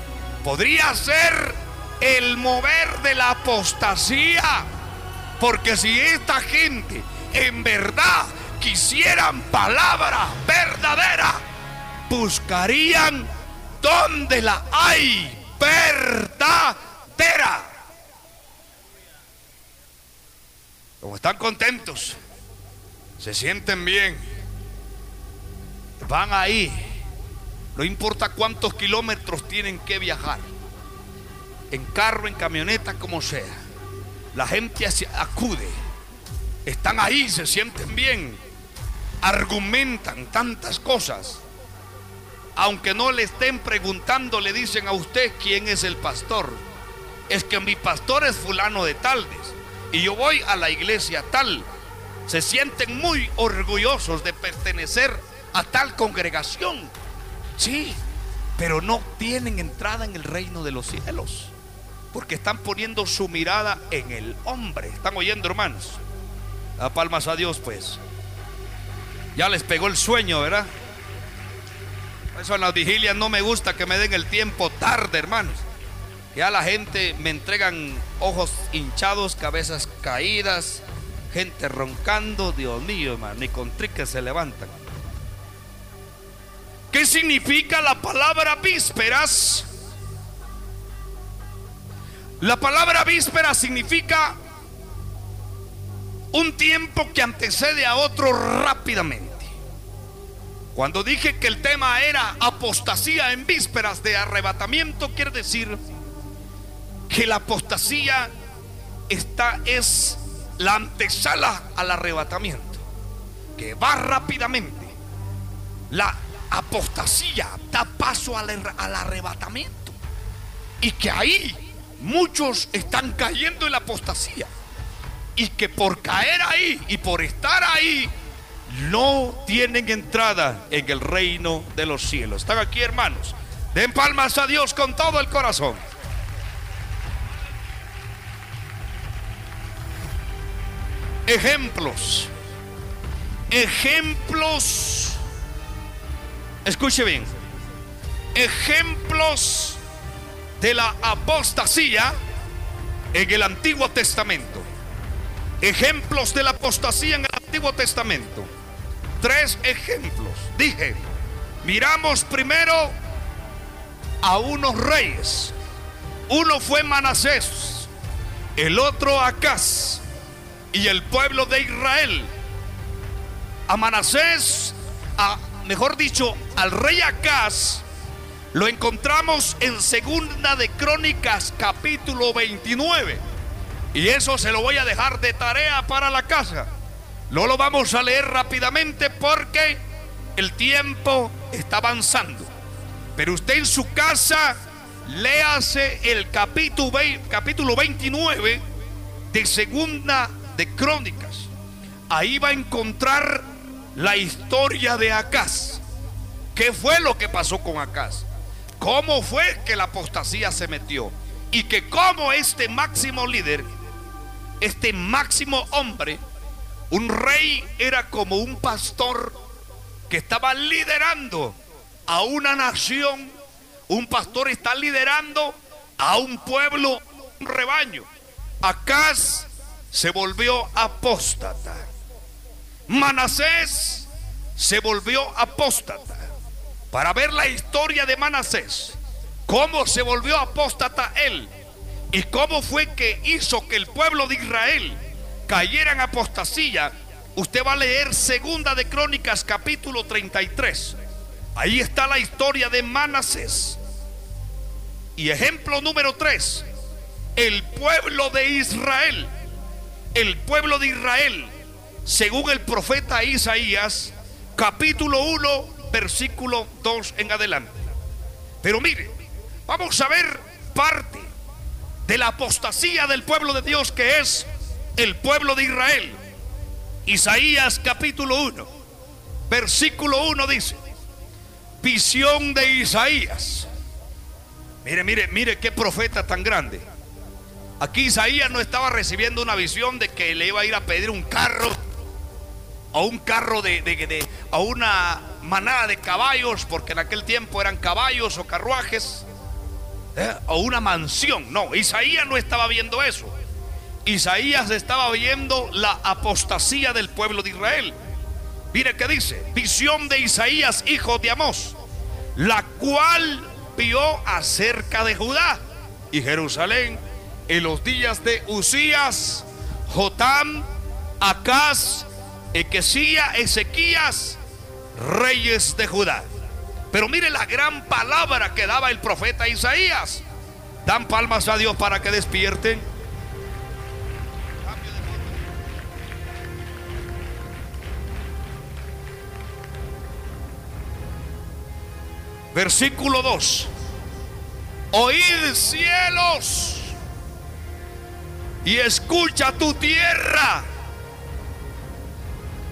Podría ser el mover de la apostasía. Porque si esta gente en verdad quisieran palabra verdadera, buscarían donde la hay verdadera. como están contentos, se sienten bien, van ahí, no importa cuántos kilómetros tienen que viajar, en carro, en camioneta, como sea, la gente acude, están ahí, se sienten bien, argumentan tantas cosas. Aunque no le estén preguntando, le dicen a usted quién es el pastor. Es que mi pastor es fulano de Taldes y yo voy a la iglesia tal. se sienten muy orgullosos de pertenecer a tal congregación. Sí, pero no tienen entrada en el reino de los cielos. Porque están poniendo su mirada en el hombre. ¿Están oyendo, hermanos? Da palmas a Dios, pues. Ya les pegó el sueño, ¿verdad? eso en las vigilias no me gusta que me den el tiempo tarde, hermanos. Ya la gente me entregan ojos hinchados, cabezas caídas, gente roncando. Dios mío, hermano, ni con triques se levantan. ¿Qué significa la palabra vísperas? La palabra víspera significa un tiempo que antecede a otro rápidamente. Cuando dije que el tema era apostasía en vísperas de arrebatamiento, quiere decir que la apostasía está, es la antesala al arrebatamiento, que va rápidamente. La apostasía da paso al arrebatamiento y que ahí muchos están cayendo en la apostasía y que por caer ahí y por estar ahí no tienen entrada en el reino de los cielos. Están aquí, hermanos. Den palmas a Dios con todo el corazón. Ejemplos. Ejemplos. Escuche bien. Ejemplos de la apostasía en el Antiguo Testamento. Ejemplos de la apostasía en el Antiguo Testamento tres ejemplos. Dije, miramos primero a unos reyes. Uno fue Manasés, el otro Acaz y el pueblo de Israel. A Manasés, mejor dicho, al rey Acaz, lo encontramos en Segunda de Crónicas capítulo 29. Y eso se lo voy a dejar de tarea para la casa. No lo vamos a leer rápidamente porque el tiempo está avanzando. Pero usted en su casa léase el capítulo, capítulo 29 de Segunda de Crónicas. Ahí va a encontrar la historia de Acaz. ¿Qué fue lo que pasó con Acaz? ¿Cómo fue que la apostasía se metió? Y que como este máximo líder, este máximo hombre, un rey era como un pastor que estaba liderando a una nación. Un pastor está liderando a un pueblo, un rebaño. Acaz se volvió apóstata. Manasés se volvió apóstata. Para ver la historia de Manasés, cómo se volvió apóstata él y cómo fue que hizo que el pueblo de Israel cayera en apostasía, usted va a leer Segunda de Crónicas capítulo 33. Ahí está la historia de Manasés. Y ejemplo número 3, el pueblo de Israel. El pueblo de Israel, según el profeta Isaías, capítulo 1, versículo 2 en adelante. Pero mire, vamos a ver parte de la apostasía del pueblo de Dios que es el pueblo de Israel. Isaías capítulo 1, versículo 1 dice, visión de Isaías. Mire, mire, mire qué profeta tan grande. Aquí Isaías no estaba recibiendo una visión de que le iba a ir a pedir un carro o un carro de, de, a una manada de caballos, porque en aquel tiempo eran caballos o carruajes, ¿eh? o una mansión. No, Isaías no estaba viendo eso. Isaías estaba viendo la apostasía del pueblo de Israel. Mire qué dice, visión de Isaías, hijo de Amós, la cual vio acerca de Judá y Jerusalén en los días de Usías, Jotam, Acaz, Equesía, Ezequías, reyes de Judá. Pero mire la gran palabra que daba el profeta Isaías. Dan palmas a Dios para que despierten. Versículo 2. Oíd cielos y escucha tu tierra.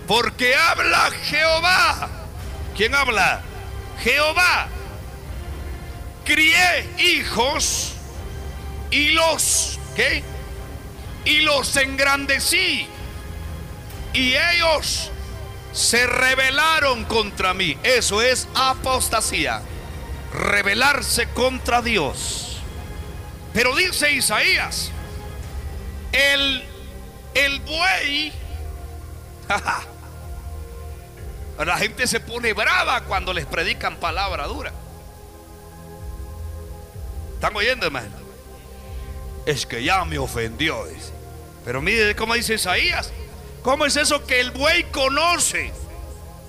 Porque habla Jehová. ¿Quién habla? Jehová. Crié hijos y los, ¿qué? Y los engrandecí. Y ellos se rebelaron contra mí. Eso es apostasía. Rebelarse contra Dios. Pero dice Isaías, el, el buey, la gente se pone brava cuando les predican palabra dura. ¿Están oyendo, hermano? Es que ya me ofendió. Pero mire cómo dice Isaías. ¿Cómo es eso que el buey conoce?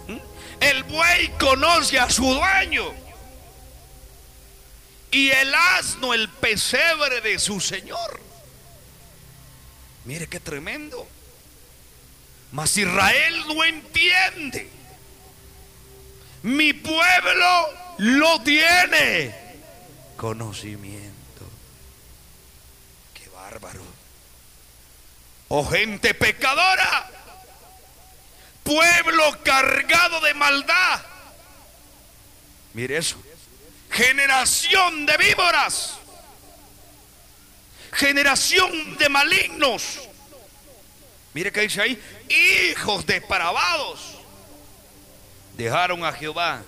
¿Mm? El buey conoce a su dueño. Y el asno el pesebre de su señor. Mire qué tremendo. Mas Israel no entiende. Mi pueblo lo tiene. Conocimiento. Qué bárbaro. Oh gente pecadora. Pueblo cargado de maldad. Mire eso. Generación de víboras. Generación de malignos. Mire que dice ahí. Hijos depravados. Dejaron a Jehová.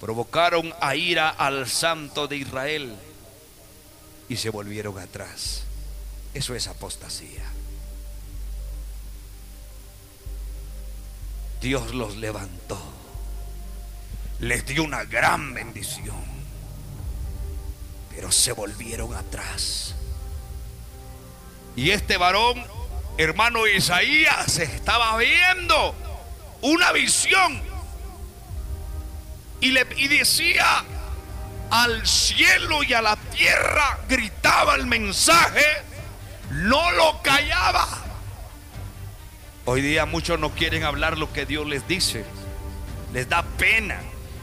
Provocaron a ira al santo de Israel. Y se volvieron atrás. Eso es apostasía. Dios los levantó. Les dio una gran bendición. Pero se volvieron atrás. Y este varón, hermano Isaías, estaba viendo una visión. Y, le, y decía al cielo y a la tierra, gritaba el mensaje no lo callaba. Hoy día muchos no quieren hablar lo que Dios les dice. Les da pena.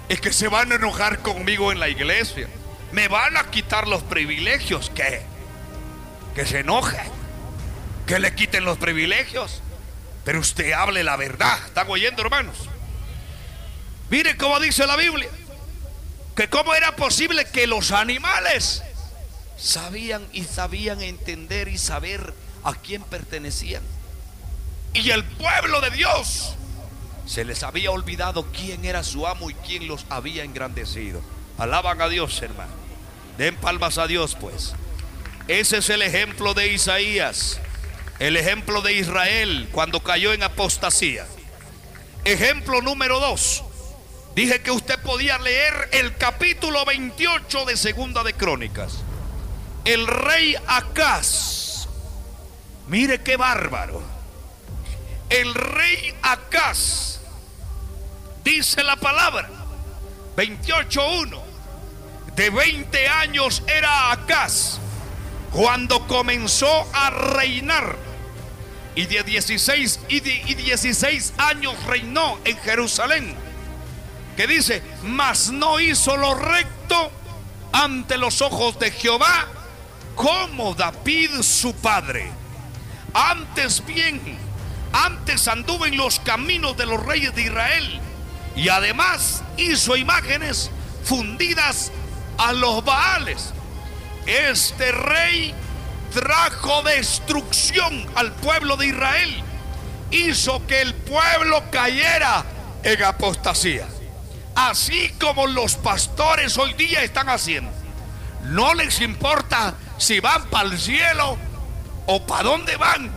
Es que se van a enojar conmigo en la iglesia. Me van a quitar los privilegios. ¿Qué? Que se enojen. Que le quiten los privilegios. Pero usted hable la verdad. ¿Están oyendo, hermanos? Mire cómo dice la Biblia. Que cómo era posible que los animales sabían y sabían entender y saber a quién pertenecían. Y el pueblo de Dios se les había olvidado quién era su amo y quién los había engrandecido. Alaban a Dios, hermano. Den palmas a Dios, pues. Ese es el ejemplo de Isaías, el ejemplo de Israel cuando cayó en apostasía. Ejemplo número dos. Dije que usted podía leer el capítulo 28 de Segunda de Crónicas el rey Acaz. Mire qué bárbaro. El rey Acaz. Dice la palabra. 28.1. De 20 años era Acaz cuando comenzó a reinar. Y de 16 y, y 16 años reinó en Jerusalén. Que dice, mas no hizo lo recto ante los ojos de Jehová como David su padre. Antes bien, antes anduvo en los caminos de los reyes de Israel y además hizo imágenes fundidas a los Baales. Este rey trajo destrucción al pueblo de Israel. Hizo que el pueblo cayera en apostasía. Así como los pastores hoy día están haciendo. No les importa si van para el cielo o para dónde van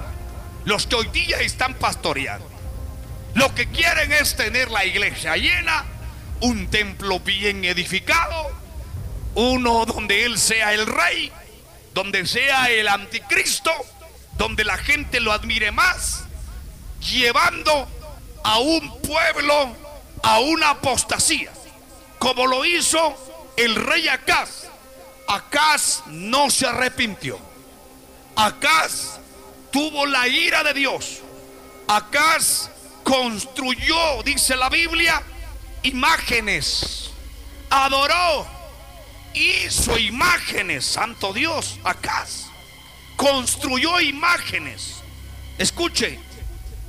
los que hoy día están pastoreando. Lo que quieren es tener la iglesia llena, un templo bien edificado, uno donde Él sea el rey, donde sea el anticristo, donde la gente lo admire más, llevando a un pueblo a una apostasía, como lo hizo el rey Acaz Acaz no se arrepintió. Acaz tuvo la ira de Dios. Acaz construyó, dice la Biblia, imágenes. Adoró. Hizo imágenes, santo Dios, Acaz. Construyó imágenes. Escuche,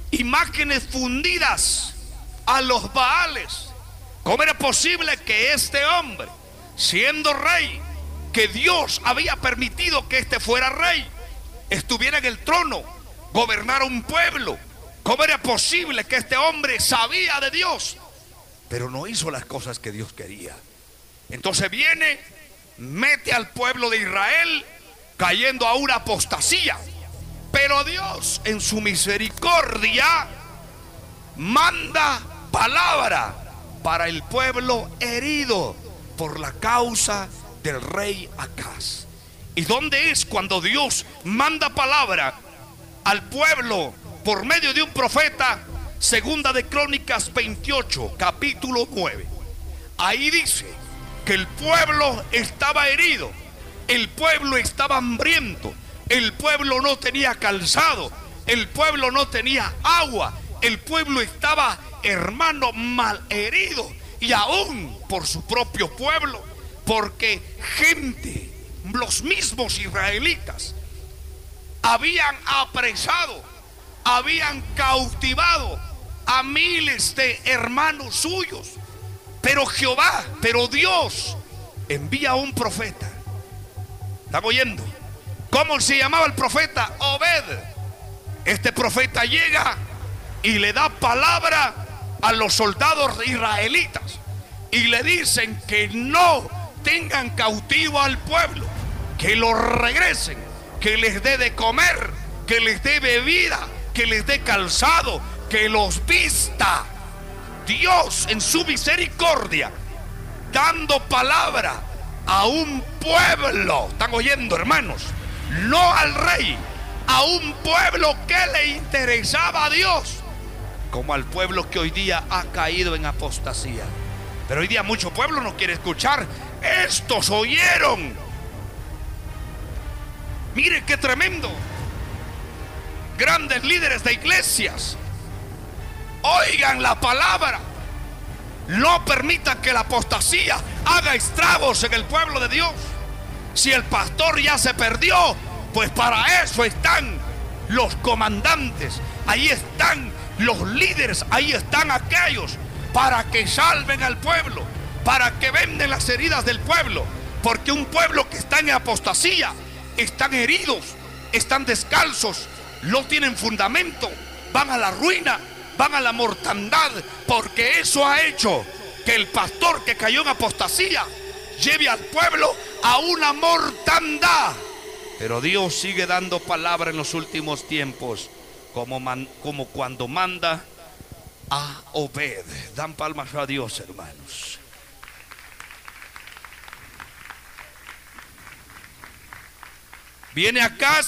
imágenes fundidas a los Baales. ¿Cómo era posible que este hombre, siendo rey, que Dios había permitido que este fuera rey, estuviera en el trono, gobernara un pueblo? ¿Cómo era posible que este hombre sabía de Dios, pero no hizo las cosas que Dios quería? Entonces viene, mete al pueblo de Israel cayendo a una apostasía. Pero Dios en su misericordia manda palabra para el pueblo herido por la causa del rey Acaz. ¿Y dónde es cuando Dios manda palabra al pueblo por medio de un profeta? Segunda de Crónicas 28, capítulo 9. Ahí dice el pueblo estaba herido, el pueblo estaba hambriento, el pueblo no tenía calzado, el pueblo no tenía agua, el pueblo estaba, hermano, mal herido y aún por su propio pueblo, porque gente, los mismos israelitas, habían apresado, habían cautivado a miles de hermanos suyos. Pero Jehová, pero Dios envía a un profeta. ¿Están oyendo? ¿Cómo se llamaba el profeta? Obed. Este profeta llega y le da palabra a los soldados israelitas y le dicen que no tengan cautivo al pueblo, que lo regresen, que les dé de comer, que les dé bebida, que les dé calzado, que los vista. Dios en su misericordia, dando palabra a un pueblo. ¿Están oyendo, hermanos? no al rey, a un pueblo que le interesaba a Dios, como al pueblo que hoy día ha caído en apostasía. Pero hoy día mucho pueblo no quiere escuchar. Estos oyeron. Mire qué tremendo. Grandes líderes de iglesias. Oigan la palabra. No permitan que la apostasía haga estragos en el pueblo de Dios. Si el pastor ya se perdió, pues para eso están los comandantes, ahí están los líderes, ahí están aquellos para que salven al pueblo, para que venden las heridas del pueblo, porque un pueblo que está en apostasía, están heridos, están descalzos, no tienen fundamento, van a la ruina, van a la mortandad, porque eso ha hecho que el pastor que cayó en apostasía lleve al pueblo a una mortandad. Pero Dios sigue dando palabra en los últimos tiempos, como, como cuando manda a Obed. Dan palmas a Dios, hermanos. Viene acá,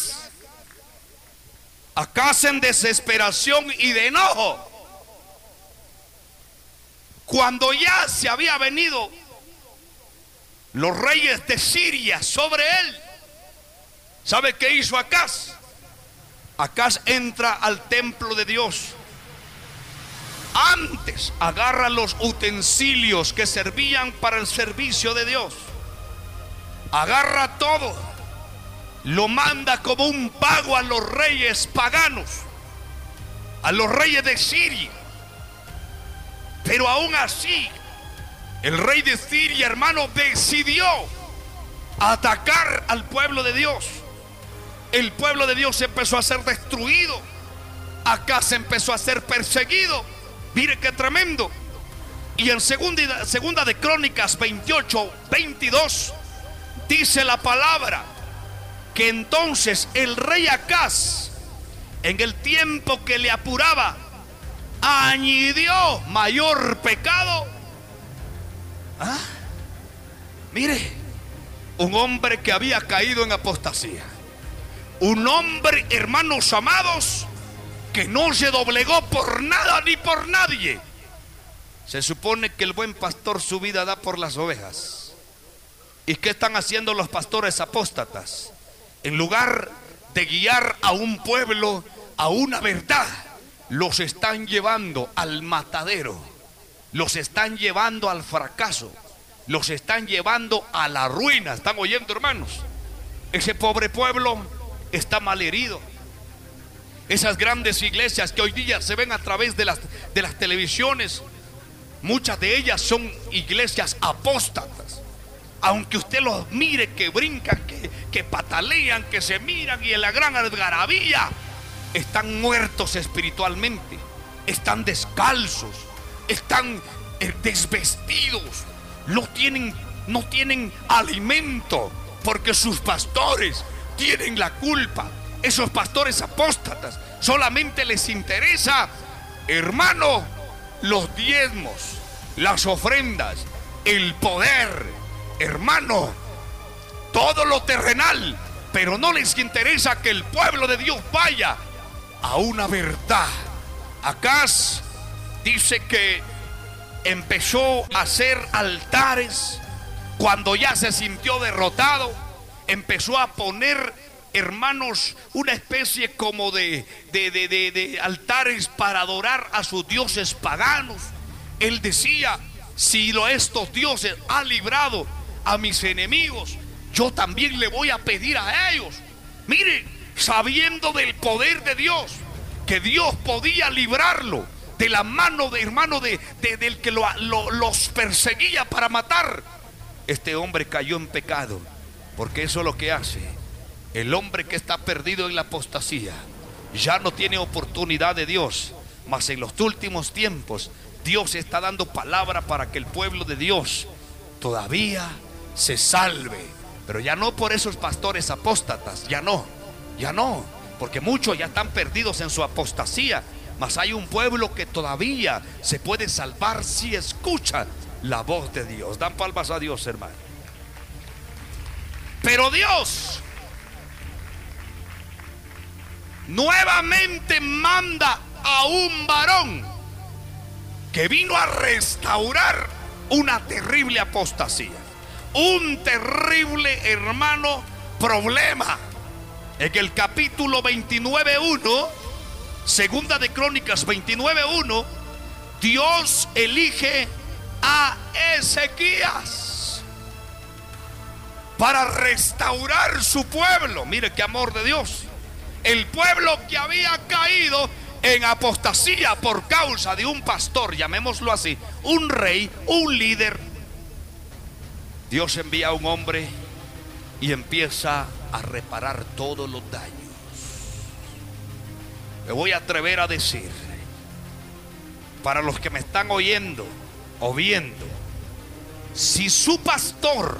acá en desesperación y de enojo. Cuando ya se había venido los reyes de Siria sobre él. ¿Sabe qué hizo Acaz? Acaz entra al templo de Dios. Antes agarra los utensilios que servían para el servicio de Dios. Agarra todo. Lo manda como un pago a los reyes paganos. A los reyes de Siria. Pero aún así el rey de Siria, hermano, decidió atacar al pueblo de Dios. El pueblo de Dios empezó a ser destruido. Acá se empezó a ser perseguido. Mire qué tremendo. Y en segunda, segunda de Crónicas 28, 22, dice la palabra entonces el rey Acaz, en el tiempo que le apuraba, añadió mayor pecado ¿Ah? Mire, un hombre que había caído en apostasía. Un hombre, hermanos amados, que no se doblegó por nada ni por nadie. Se supone que el buen pastor su vida da por las ovejas. ¿Y qué están haciendo los pastores apóstatas? En lugar de guiar a un pueblo a una verdad, los están llevando al matadero los están llevando al fracaso, los están llevando a la ruina. ¿Están oyendo, hermanos? Ese pobre pueblo está mal herido. Esas grandes iglesias que hoy día se ven a través de las, de las televisiones, muchas de ellas son iglesias apóstatas. Aunque usted los mire que brincan, que, que patalean, que se miran y en la gran algarabía, están muertos espiritualmente, están descalzos, están eh, desvestidos, no tienen, no tienen alimento, porque sus pastores tienen la culpa. Esos pastores apóstatas solamente les interesa, hermano, los diezmos, las ofrendas, el poder, hermano, todo lo terrenal, pero no les interesa que el pueblo de Dios vaya a una verdad. Acá dice que empezó a hacer altares cuando ya se sintió derrotado, empezó a poner, hermanos, una especie como de, de, de, de, altares para adorar a sus dioses paganos. Él decía, si lo, estos dioses han librado a mis enemigos, yo también le voy a pedir a ellos. Mire, sabiendo del poder de Dios, que Dios podía librarlo de la mano de hermano de, del que los perseguía para matar. Este hombre cayó en pecado, porque eso es lo que hace. El hombre que está perdido en la apostasía ya no tiene oportunidad de Dios, mas en los últimos tiempos Dios está dando palabra para que el pueblo de Dios todavía se salve, pero ya no por esos pastores apóstatas, ya no ya no, porque muchos ya están perdidos en su apostasía. Mas hay un pueblo que todavía se puede salvar si escucha la voz de Dios. Dan palmas a Dios, hermano. Pero Dios nuevamente manda a un varón que vino a restaurar una terrible apostasía. Un terrible hermano problema en el capítulo 29.1, segunda de Crónicas 29.1, Dios elige a Ezequías para restaurar su pueblo. Mire qué amor de Dios. El pueblo que había caído en apostasía por causa de un pastor, llamémoslo así, un rey, un líder. Dios envía a un hombre y empieza a reparar todos los daños. Me voy a atrever a decir, para los que me están oyendo o viendo, si su pastor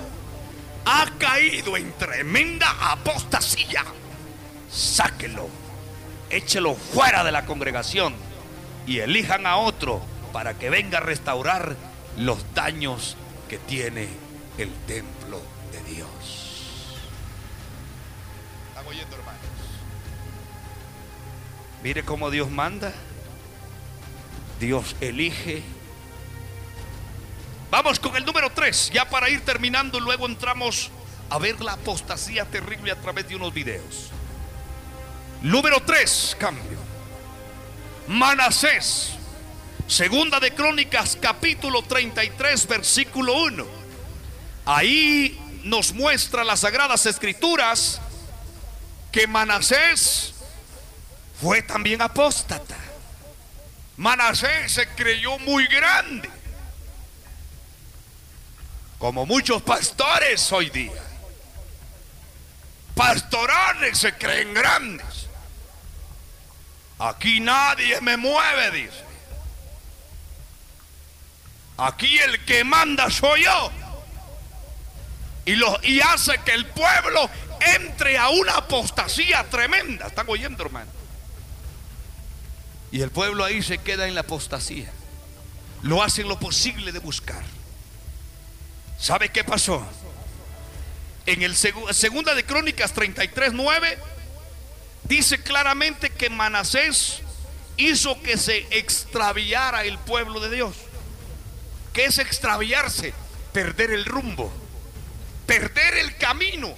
ha caído en tremenda apostasía, sáquelo, échelo fuera de la congregación y elijan a otro para que venga a restaurar los daños que tiene el templo de Dios. Mire cómo Dios manda. Dios elige. Vamos con el número 3, ya para ir terminando, luego entramos a ver la apostasía terrible a través de unos videos. Número 3, cambio. Manasés, segunda de Crónicas, capítulo 33, versículo 1. Ahí nos muestra las sagradas escrituras que Manasés fue también apóstata. Manasés se creyó muy grande, como muchos pastores hoy día. Pastorales se creen grandes. Aquí nadie me mueve, dice. Aquí el que manda soy yo. Y, lo, y hace que el pueblo entre a una apostasía tremenda. ¿Están oyendo, hermano? Y el pueblo ahí se queda en la apostasía. Lo hacen lo posible de buscar. ¿Sabe qué pasó? En el segunda de Crónicas 33, 9 dice claramente que Manasés hizo que se extraviara el pueblo de Dios. ¿Qué es extraviarse? Perder el rumbo, perder el camino,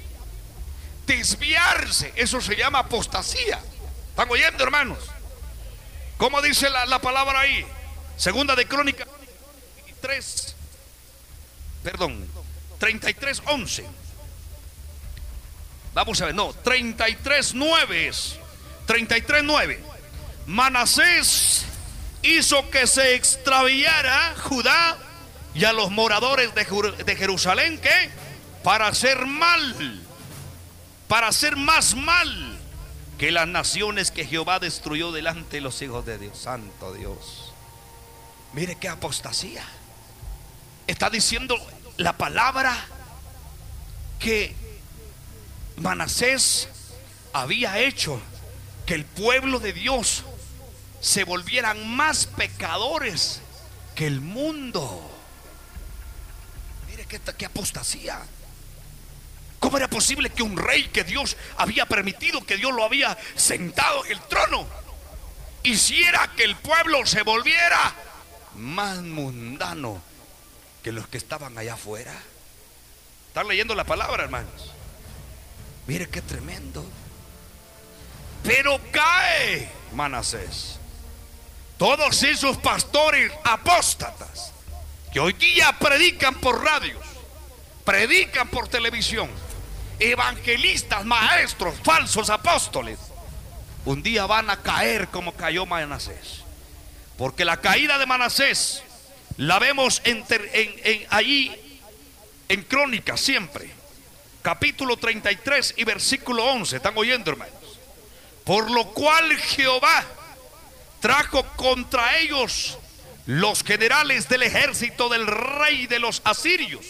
desviarse. Eso se llama apostasía. ¿Están oyendo, hermanos? ¿Cómo dice la, palabra ahí? Segunda de Crónica 3, perdón, 33, 11. Vamos a ver, no, 33, 9 es. 33:9. Manasés hizo que se extraviara Judá y a los moradores de, de Jerusalén que para hacer mal, para hacer más mal que las naciones que Jehová destruyó delante de los hijos de Dios. Santo Dios. Mire qué apostasía. Está diciendo la palabra que Manasés había hecho que el pueblo de Dios se volvieran más pecadores que el mundo. Mire qué, qué apostasía. ¿Cómo era posible que un rey que Dios había permitido, que Dios lo había sentado en el trono, hiciera que el pueblo se volviera más mundano que los que estaban allá afuera? ¿Están leyendo la palabra, hermanos? Mire qué tremendo. Pero cae Manasés. Todos esos pastores apóstatas que hoy día predican por radios, predican por televisión, evangelistas, maestros, falsos apóstoles, un día van a caer como cayó Manasés. Porque la caída de Manasés la vemos en, en, allí en crónica siempre. Capítulo 33 y versículo 11. ¿Están oyendo, hermanos? Por lo cual Jehová trajo contra ellos los generales del ejército del rey de los asirios,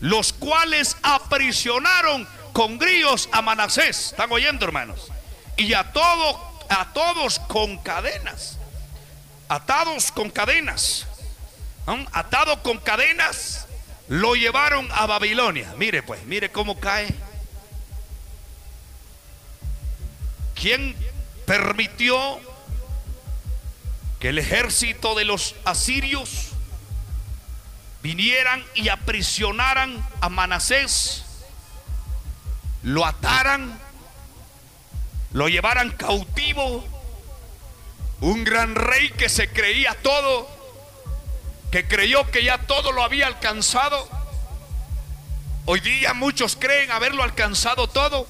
los cuales aprisionaron con grillos a Manasés. ¿Están oyendo, hermanos? Y a todos, a todos con cadenas. Atados con cadenas. Atado con cadenas, lo llevaron a Babilonia. Mire pues, mire cómo cae ¿Quién permitió que el ejército de los asirios vinieran y aprisionaran a Manasés, lo ataran, lo llevaran cautivo? Un gran rey que se creía todo, que creyó que ya todo lo había alcanzado. Hoy día muchos creen haberlo alcanzado todo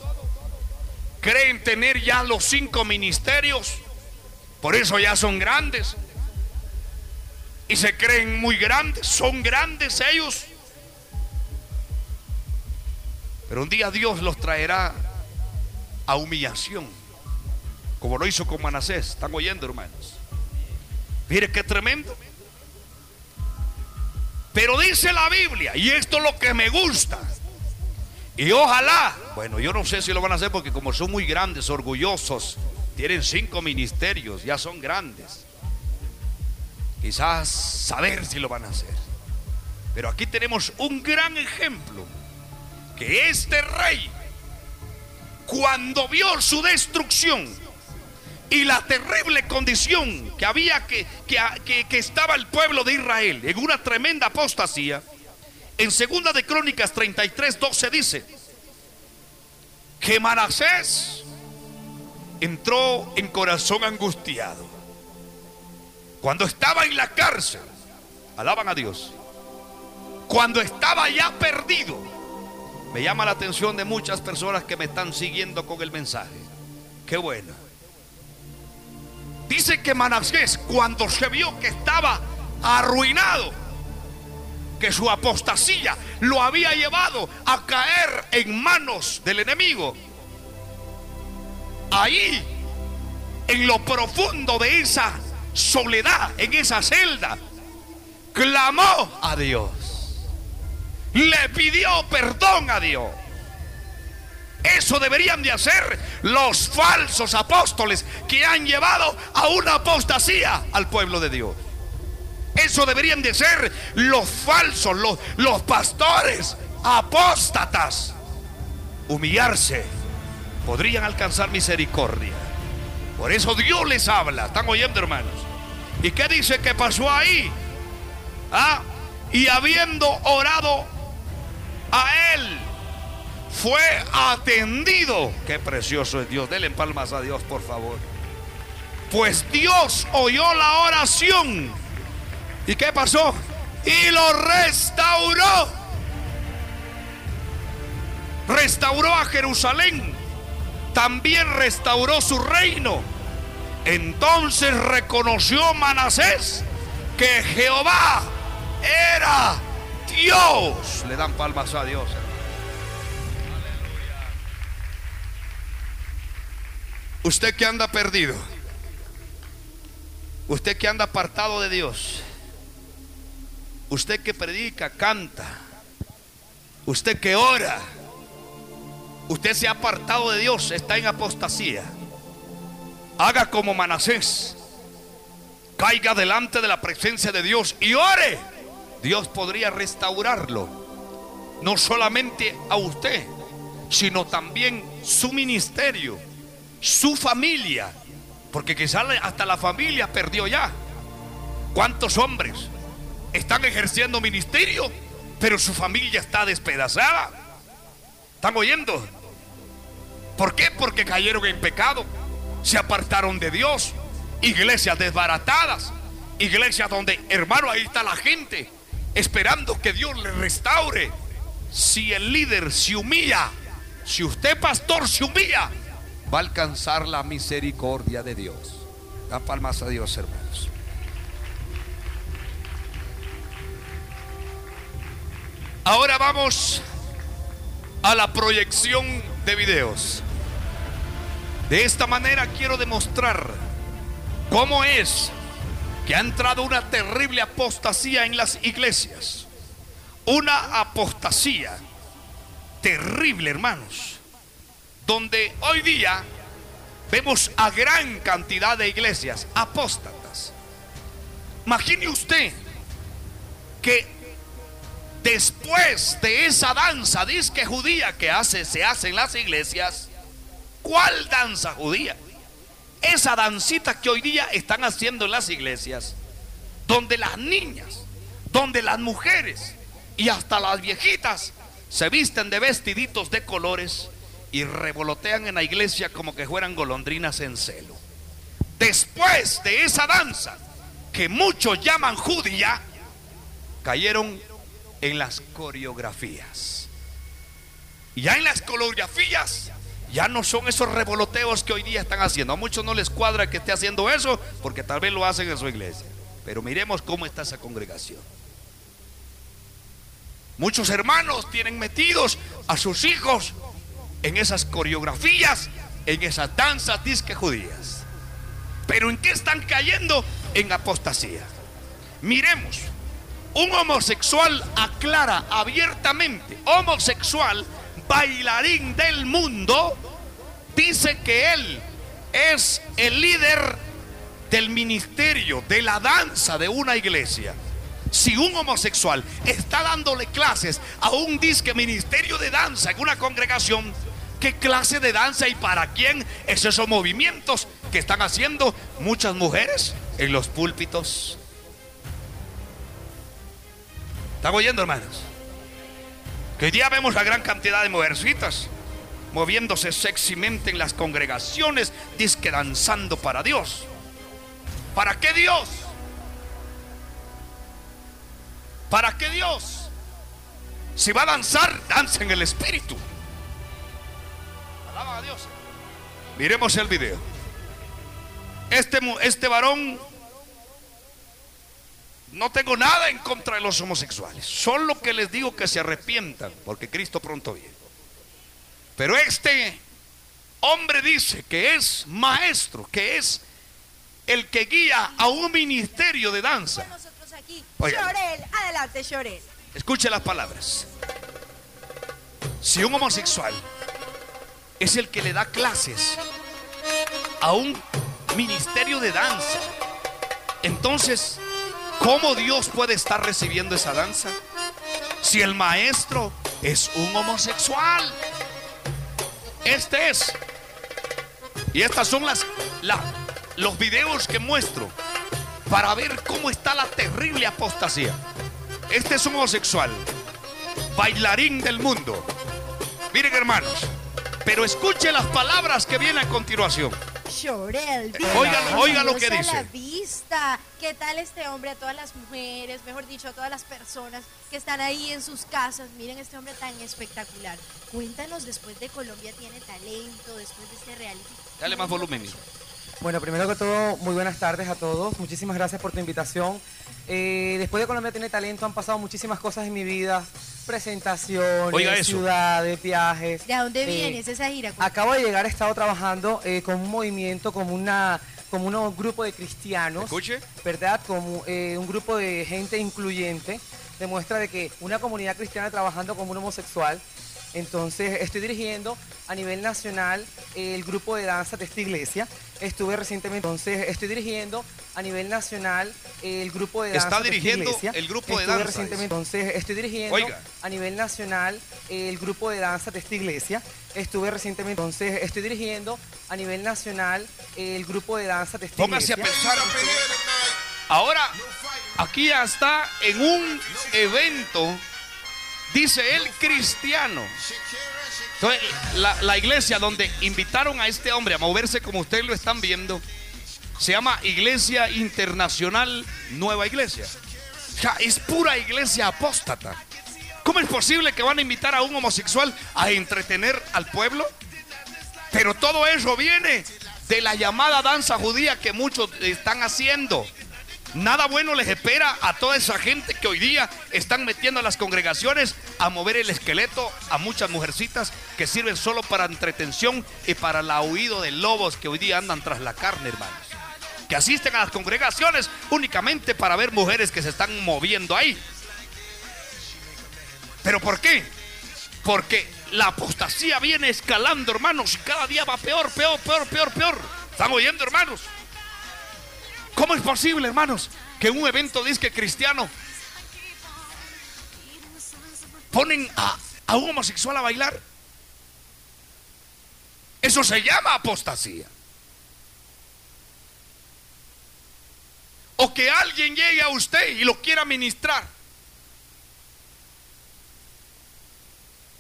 creen tener ya los cinco ministerios, por eso ya son grandes. Y se creen muy grandes, son grandes ellos. Pero un día Dios los traerá a humillación, como lo hizo con Manasés. ¿Están oyendo, hermanos? Mire qué tremendo. Pero dice la Biblia, y esto es lo que me gusta, y ojalá, bueno, yo no sé si lo van a hacer porque como son muy grandes, orgullosos, tienen cinco ministerios, ya son grandes. Quizás saber si lo van a hacer. Pero aquí tenemos un gran ejemplo, que este rey, cuando vio su destrucción y la terrible condición que había que, que, que estaba el pueblo de Israel en una tremenda apostasía, en segunda de Crónicas 33, 12 dice que Manasés entró en corazón angustiado. Cuando estaba en la cárcel, alaban a Dios. Cuando estaba ya perdido, me llama la atención de muchas personas que me están siguiendo con el mensaje. Qué bueno. Dice que Manasés, cuando se vio que estaba arruinado, que su apostasía lo había llevado a caer en manos del enemigo. Ahí, en lo profundo de esa soledad, en esa celda, clamó a Dios. Le pidió perdón a Dios. Eso deberían de hacer los falsos apóstoles que han llevado a una apostasía al pueblo de Dios. Eso deberían de ser los falsos, los, los pastores apóstatas. Humillarse. Podrían alcanzar misericordia. Por eso Dios les habla. ¿Están oyendo, hermanos? ¿Y qué dice que pasó ahí? ¿Ah? Y habiendo orado a él, fue atendido. Qué precioso es Dios. Denle palmas a Dios, por favor. Pues Dios oyó la oración ¿Y qué pasó? Y lo restauró. Restauró a Jerusalén. también restauró su reino. Entonces reconoció Manasés que Jehová era Dios. Le dan palmas a Dios. Usted que anda perdido. Usted que anda apartado de Dios. Usted que predica, canta. Usted que ora. Usted se ha apartado de Dios, está en apostasía. Haga como Manasés. Caiga delante de la presencia de Dios y ore. Dios podría restaurarlo. No solamente a usted, sino también su ministerio, su familia. Porque quizás hasta la familia perdió ya. ¿Cuántos hombres están ejerciendo ministerio, pero su familia está despedazada? ¿Están oyendo? ¿Por qué? Porque cayeron en pecado, se apartaron de Dios, iglesias desbaratadas, iglesias donde, hermano, ahí está la gente esperando que Dios le restaure. Si el líder se humilla, si usted pastor se humilla, va a alcanzar la misericordia de Dios. Da palmas a Dios, hermanos. Ahora vamos a la proyección de videos. De esta manera quiero demostrar cómo es que ha entrado una terrible apostasía en las iglesias. Una apostasía terrible, hermanos. Donde hoy día vemos a gran cantidad de iglesias apóstatas. Imagine usted que después de esa danza disque judía que hace, se hace en las iglesias, ¿Cuál danza judía? Esa dancita que hoy día están haciendo en las iglesias, donde las niñas, donde las mujeres y hasta las viejitas se visten de vestiditos de colores y revolotean en la iglesia como que fueran golondrinas en celo. Después de esa danza, que muchos llaman judía, cayeron en las coreografías. Y ya en las coreografías ya no son esos revoloteos que hoy día están haciendo. A muchos no les cuadra que esté haciendo eso porque tal vez lo hacen en su iglesia. Pero miremos cómo está esa congregación. Muchos hermanos tienen metidos a sus hijos en esas coreografías, en esas danzas disque judías. Pero ¿en qué están cayendo? En apostasía. Miremos, un homosexual aclara abiertamente, homosexual bailarín del mundo, dice que él es el líder del ministerio, de la danza de una iglesia. Si un homosexual está dándole clases a un disque ministerio de danza en una congregación, ¿qué clase de danza y para quién es esos movimientos que están haciendo muchas mujeres en los púlpitos? ¿Están oyendo, hermanos? Que hoy día vemos la gran cantidad de mujercitas moviéndose sexymente en las congregaciones, disque danzando para Dios. ¿Para qué Dios? ¿Para qué Dios? Si va a danzar, danza en el Espíritu. Alaba a Dios. Miremos el video. Este, este varón no tengo nada en contra de los homosexuales. Solo que les digo que se arrepientan, porque Cristo pronto viene. Pero este hombre dice que es maestro, que es el que guía a un ministerio de danza. adelante, Escuche las palabras. Si un homosexual es el que le da clases a un ministerio de danza, entonces ¿Cómo Dios puede estar recibiendo esa danza? Si el maestro es un homosexual. Este es. Y estas son las, los videos que muestro para ver cómo está la terrible apostasía. Este es un homosexual, bailarín del mundo. Miren hermanos, Pero escuche las palabras que vienen a continuación. Chorel, Óigalo, oiga lo que a la dice. vista. ¿Qué tal este hombre? A todas las mujeres, mejor dicho, a todas las personas que están ahí en sus casas. Miren este hombre tan espectacular. Cuéntanos, después de Colombia tiene talento, después de este reality. Dale más volumen. Bueno, primero que todo, muy buenas tardes a todos. Muchísimas gracias por tu invitación. Eh, después de Colombia tiene talento, han pasado muchísimas cosas en mi vida. Presentaciones, Oiga eso. ciudades, viajes. ¿De dónde Eh, vienes esa gira? Acabo de llegar, he estado trabajando eh, con un movimiento, como una como un grupo de cristianos, Escuche. ¿verdad? Como eh, un grupo de gente incluyente, demuestra de que una comunidad cristiana trabajando como un homosexual. Entonces estoy dirigiendo a nivel nacional el grupo de danza de esta iglesia. Estuve recientemente, entonces estoy dirigiendo a nivel nacional el grupo de danza Está de esta dirigiendo iglesia. el grupo de Estuve danza, recientemente, entonces estoy dirigiendo Oiga. a nivel nacional el grupo de danza de esta iglesia. Estuve recientemente, entonces estoy dirigiendo a nivel nacional el grupo de danza de esta Póngase a iglesia. pensar. Ahora, aquí ya está en un evento, dice él, cristiano. La, iglesia donde invitaron a este hombre a moverse como ustedes lo están viendo, se llama Iglesia Internacional Nueva Iglesia. Es pura iglesia apóstata. ¿Cómo es posible que van a invitar a un homosexual a entretener al pueblo? Pero todo eso viene de la llamada danza judía que muchos están haciendo. Nada bueno les espera a toda esa gente que hoy día están metiendo a las congregaciones a mover el esqueleto a muchas mujercitas que sirven solo para entretención y para el huido de lobos que hoy día andan tras la carne, hermanos. Que asisten a las congregaciones únicamente para ver mujeres que se están moviendo ahí. ¿Pero por qué? Porque la apostasía viene escalando, hermanos, y cada día va peor, peor, peor, peor, peor. ¿Están oyendo, hermanos? ¿Cómo es posible, hermanos, que un evento disque cristiano ponen a, a un homosexual a bailar? Eso se llama apostasía. O que alguien llegue a usted y lo quiera ministrar.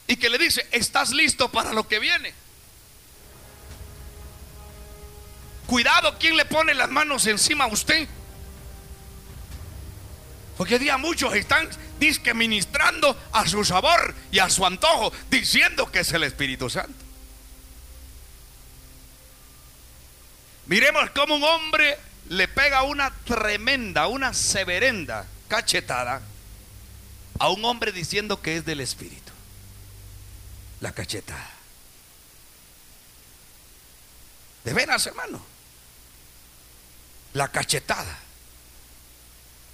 Y que le dice, ¿estás listo para lo que viene? Cuidado quién le pone las manos encima a usted. Porque día muchos están disque ministrando a su sabor y a su antojo, diciendo que es el Espíritu Santo. Miremos cómo un hombre le pega una tremenda, una severenda cachetada a un hombre diciendo que es del Espíritu. La cachetada. De veras, hermano. La cachetada.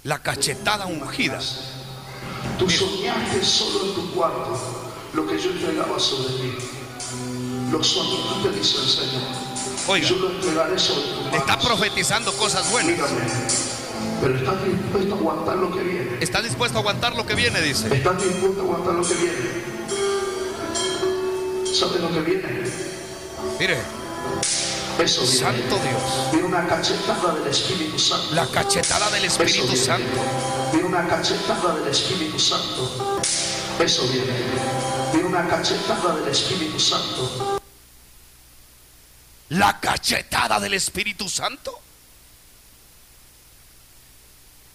La cachetada ungida. Tú soñaste solo en tu cuarto lo que yo entregaba sobre ti. Los sueños te dice el Señor. Oiga. Yo lo entregaré sobre tu Le está profetizando cosas buenas. Pero estás dispuesto a aguantar lo que viene. Está dispuesto a aguantar lo que viene, dice. Estás dispuesto a aguantar lo que viene. ¿Sabes lo que viene? Mire, Eso viene. Santo Dios. Viene una cachetada del Espíritu Santo. La cachetada del Eso Espíritu viene. Santo. Viene una cachetada del Espíritu Santo. Eso viene. Viene una cachetada del Espíritu Santo. La cachetada del Espíritu Santo.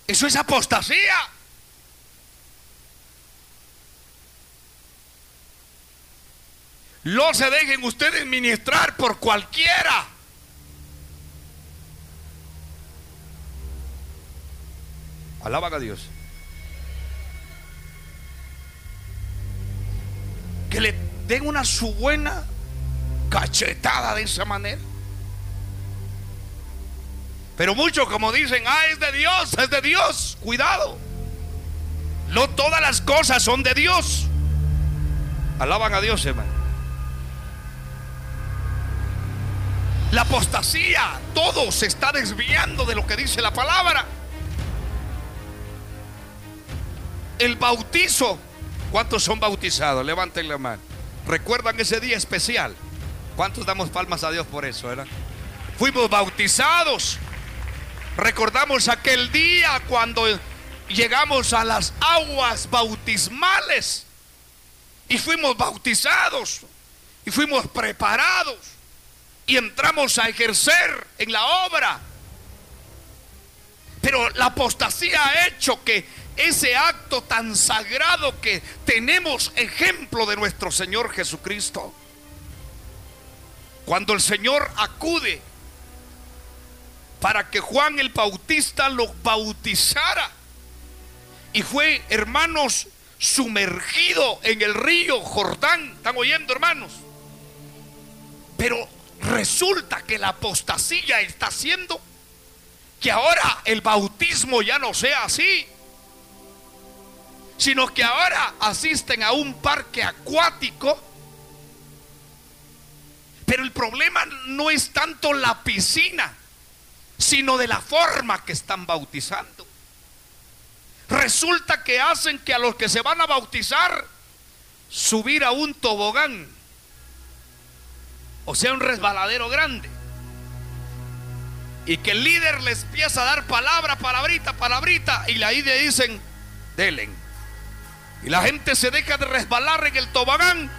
Eso es apostasía. No se dejen ustedes ministrar por cualquiera. Alaban a Dios. Que le den una su buena cachetada de esa manera. Pero muchos como dicen, ah, es de Dios, es de Dios. Cuidado. No todas las cosas son de Dios. Alaban a Dios, hermano. La apostasía, todo se está desviando de lo que dice la palabra. El bautizo. ¿Cuántos son bautizados? Levanten la mano. ¿Recuerdan ese día especial? ¿Cuántos damos palmas a Dios por eso? Fuimos bautizados. Recordamos aquel día cuando llegamos a las aguas bautismales y fuimos bautizados. Y fuimos preparados y entramos a ejercer en la obra. Pero la apostasía ha hecho que ese acto tan sagrado que tenemos ejemplo de nuestro Señor Jesucristo, cuando el Señor acude para que Juan el Bautista lo bautizara, y fue, hermanos, sumergido en el río Jordán. ¿Están oyendo, hermanos? Pero resulta que la apostasía está haciendo que ahora el bautismo ya no sea así, sino que ahora asisten a un parque acuático. Pero el problema no es tanto la piscina, sino de la forma que están bautizando. Resulta que hacen que a los que se van a bautizar subir a un tobogán, o sea, un resbaladero grande. Y que el líder les empieza a dar palabra, palabrita, palabrita, y ahí le dicen, delen. Y la gente se deja de resbalar en el tobogán,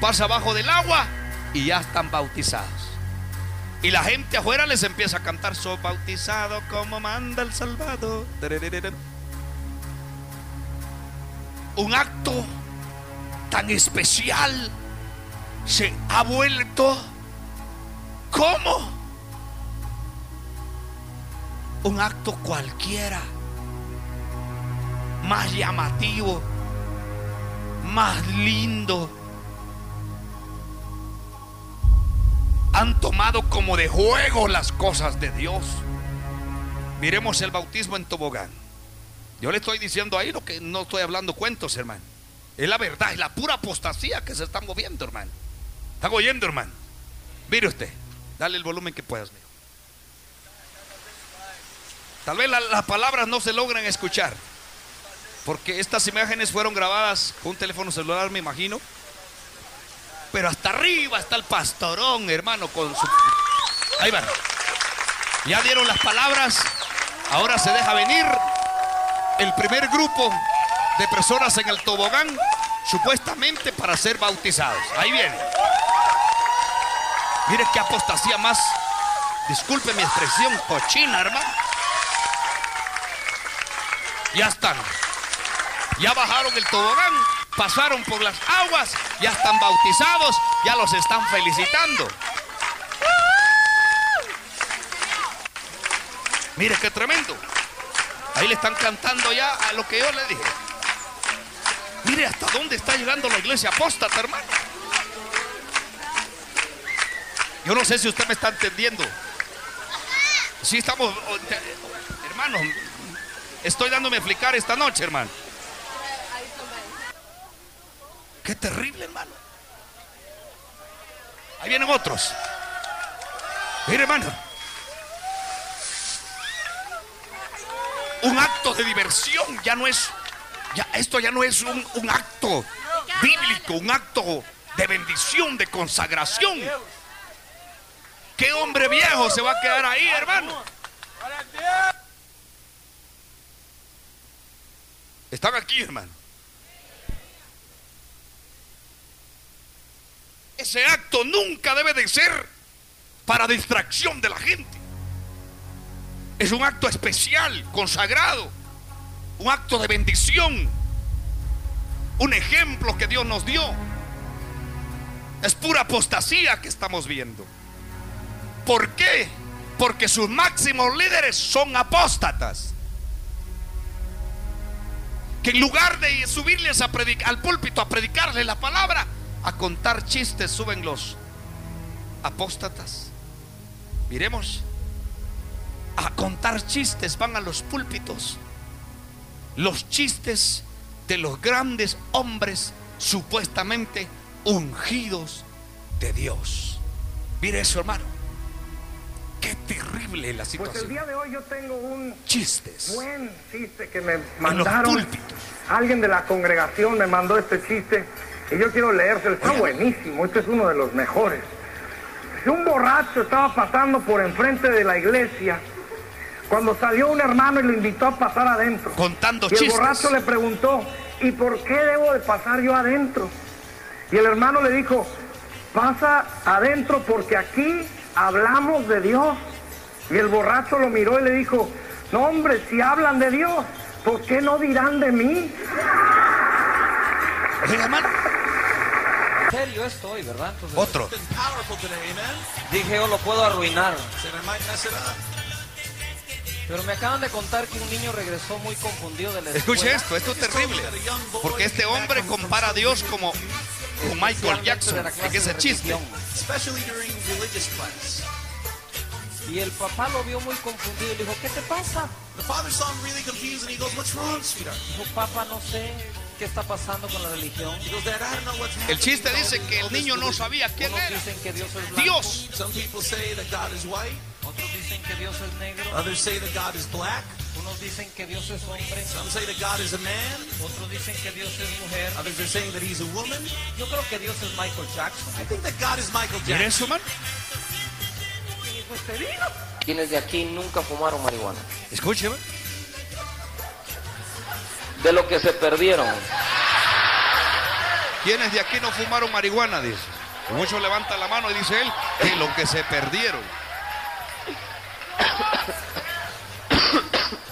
pasa abajo del agua y ya están bautizados. Y la gente afuera les empieza a cantar, soy bautizado como manda el Salvador. Un acto tan especial se ha vuelto como un acto cualquiera, más llamativo, más lindo han tomado como de juego las cosas de Dios. Miremos el bautismo en tobogán. Yo le estoy diciendo ahí lo que no estoy hablando cuentos, hermano. Es la verdad, es la pura apostasía que se está moviendo, hermano. ¿Están oyendo, hermano? Mire usted, dale el volumen que puedas, Tal vez las palabras no se logran escuchar, porque estas imágenes fueron grabadas con un teléfono celular, me imagino. Pero hasta arriba está el pastorón, hermano, con su... Ahí van. Ya dieron las palabras. Ahora se deja venir el primer grupo de personas en el tobogán, supuestamente para ser bautizados. Ahí viene. Mire qué apostasía más. Disculpe mi expresión, cochina, hermano. Ya están. Ya bajaron el tobogán pasaron por las aguas, ya están bautizados, ya los están felicitando. Mire qué tremendo. Ahí le están cantando ya a lo que yo le dije. Mire hasta dónde está llegando la iglesia apóstata, hermano. Yo no sé si usted me está entendiendo. Si estamos, hermanos, estoy dándome a explicar esta noche, hermano. Qué terrible, hermano. Ahí vienen otros. Mire, hermano. Un acto de diversión ya no es, ya, esto ya no es un, un acto bíblico, un acto de bendición, de consagración. ¿Qué hombre viejo se va a quedar ahí, hermano? Están aquí, hermano. Ese acto nunca debe de ser para distracción de la gente. Es un acto especial, consagrado, un acto de bendición, un ejemplo que Dios nos dio. Es pura apostasía que estamos viendo. ¿Por qué? Porque sus máximos líderes son apóstatas. Que en lugar de subirles a al púlpito a predicarles la palabra, a contar chistes suben los apóstatas. Miremos, a contar chistes van a los púlpitos. Los chistes de los grandes hombres supuestamente ungidos de Dios. Mire eso, hermano. Qué terrible la situación. Pues el día de hoy yo tengo un chistes. Buen chiste que me mandaron. Alguien de la congregación me mandó este chiste y yo quiero leérselo, está buenísimo, este es uno de los mejores. Un borracho estaba pasando por enfrente de la iglesia cuando salió un hermano y lo invitó a pasar adentro. Contando y el borracho le preguntó, ¿y por qué debo de pasar yo adentro? Y el hermano le dijo, pasa adentro porque aquí hablamos de Dios. Y el borracho lo miró y le dijo, no hombre, si hablan de Dios, ¿por qué no dirán de mí? hermano. serio esto hoy, ¿verdad? Entonces, Otro. Dije, yo lo puedo arruinar. Pero me acaban de contar que un niño regresó muy confundido de la escuela. Escuche esto, esto es terrible. Porque este hombre compara a Dios como con Michael Jackson, en ese chiste. especially during religious class. Y el papá lo vio muy confundido y le dijo, ¿qué te pasa? The father saw him really confused and he goes, What's wrong, sweetheart? Dijo, papá, no sé qué está pasando con la religión. He goes, Dad, I don't know what's happening. El chiste dice que el niño no sabía quién era. dicen que Dios otros dicen que Dios es negro, others say that God is black, unos dicen que Dios es hombre, some say that God is a man, otros dicen que Dios es mujer. others are saying that he's a woman. Yo creo que Dios es Michael Jackson. I think that God is Michael ¿Mire Jackson. man? ¿Quiénes de aquí nunca fumaron marihuana? Escuche, man. De lo que se perdieron. ¿Quiénes de aquí no fumaron marihuana? Dice. Muchos levantan la mano y dice él, de lo que se perdieron.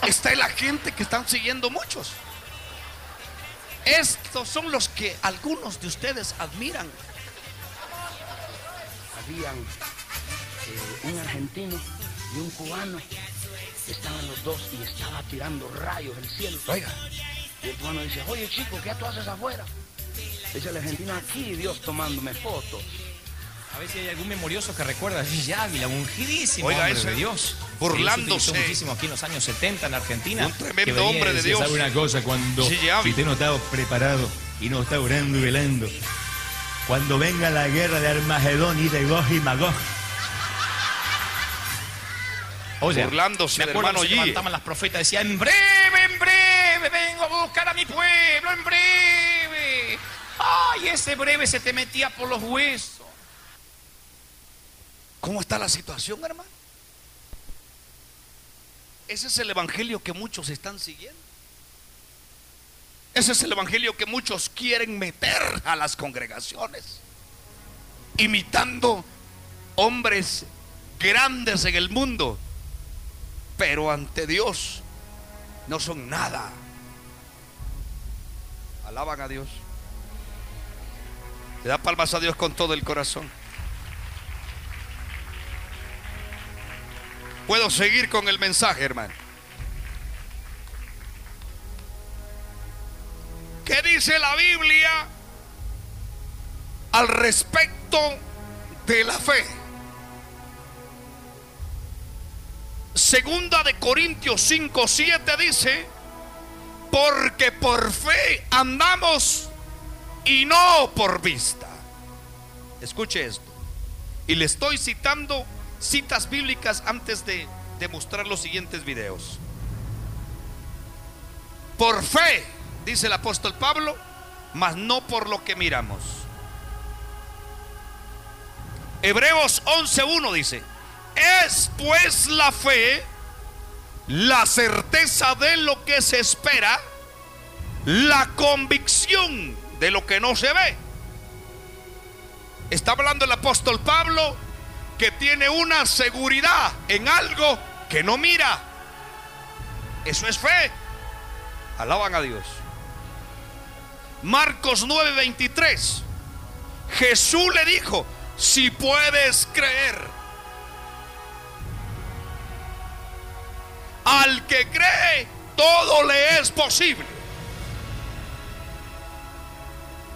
Está la gente que están siguiendo muchos. Estos son los que algunos de ustedes admiran. habían eh, un argentino y un cubano. Estaban los dos y estaba tirando rayos del cielo. Oiga, Y el cubano dice, oye chico, ¿qué tú haces afuera? Dice el argentino, aquí Dios tomándome fotos. A ver si hay algún memorioso que recuerda a Gigi Ávila, ungidísimo Oiga, hombre ese, de Dios. burlándose. Utilizó muchísimo aquí en los años 70 en Argentina. Un tremendo hombre de decía, Dios. ¿Sabe una cosa? Cuando si usted no está preparado y no está orando y velando, cuando venga la guerra de Armagedón y de Gog y Magog. Oye, Burlándose me del acuerdo hermano se levantaban las profetas y decían, en breve, en breve, vengo a buscar a mi pueblo, en breve. Ay, ese breve se te metía por los huesos. ¿Cómo está la situación, hermano? Ese es el evangelio que muchos están siguiendo. Ese es el evangelio que muchos quieren meter a las congregaciones. Imitando hombres grandes en el mundo. Pero ante Dios no son nada. Alaban a Dios. Le da palmas a Dios con todo el corazón. Puedo seguir con el mensaje, hermano. ¿Qué dice la Biblia al respecto de la fe? Segunda de Corintios 5, 7 dice, porque por fe andamos y no por vista. Escuche esto. Y le estoy citando citas bíblicas antes de, de mostrar los siguientes videos. Por fe, dice el apóstol Pablo, mas no por lo que miramos. Hebreos 11.1 dice, es pues la fe la certeza de lo que se espera, la convicción de lo que no se ve. Está hablando el apóstol Pablo que tiene una seguridad en algo que no mira. Eso es fe. Alaban a Dios. Marcos 9:23. Jesús le dijo, si puedes creer, al que cree, todo le es posible.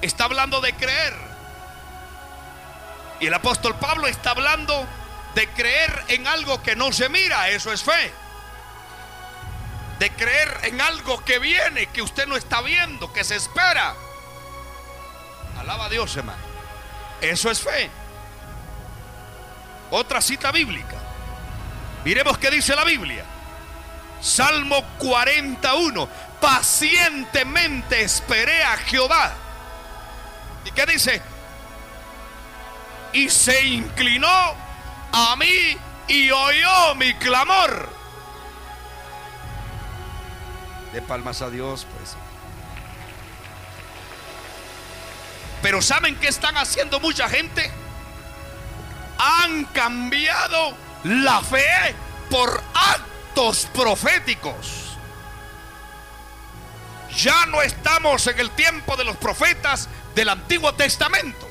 Está hablando de creer. Y el apóstol Pablo está hablando de creer en algo que no se mira, eso es fe. De creer en algo que viene, que usted no está viendo, que se espera. Alaba a Dios, hermano. Eso es fe. Otra cita bíblica. Miremos qué dice la Biblia. Salmo 41. Pacientemente esperé a Jehová. ¿Y qué dice? Y se inclinó a mí y oyó mi clamor. De palmas a Dios, pues. Pero ¿saben qué están haciendo mucha gente? Han cambiado la fe por actos proféticos. Ya no estamos en el tiempo de los profetas del Antiguo Testamento.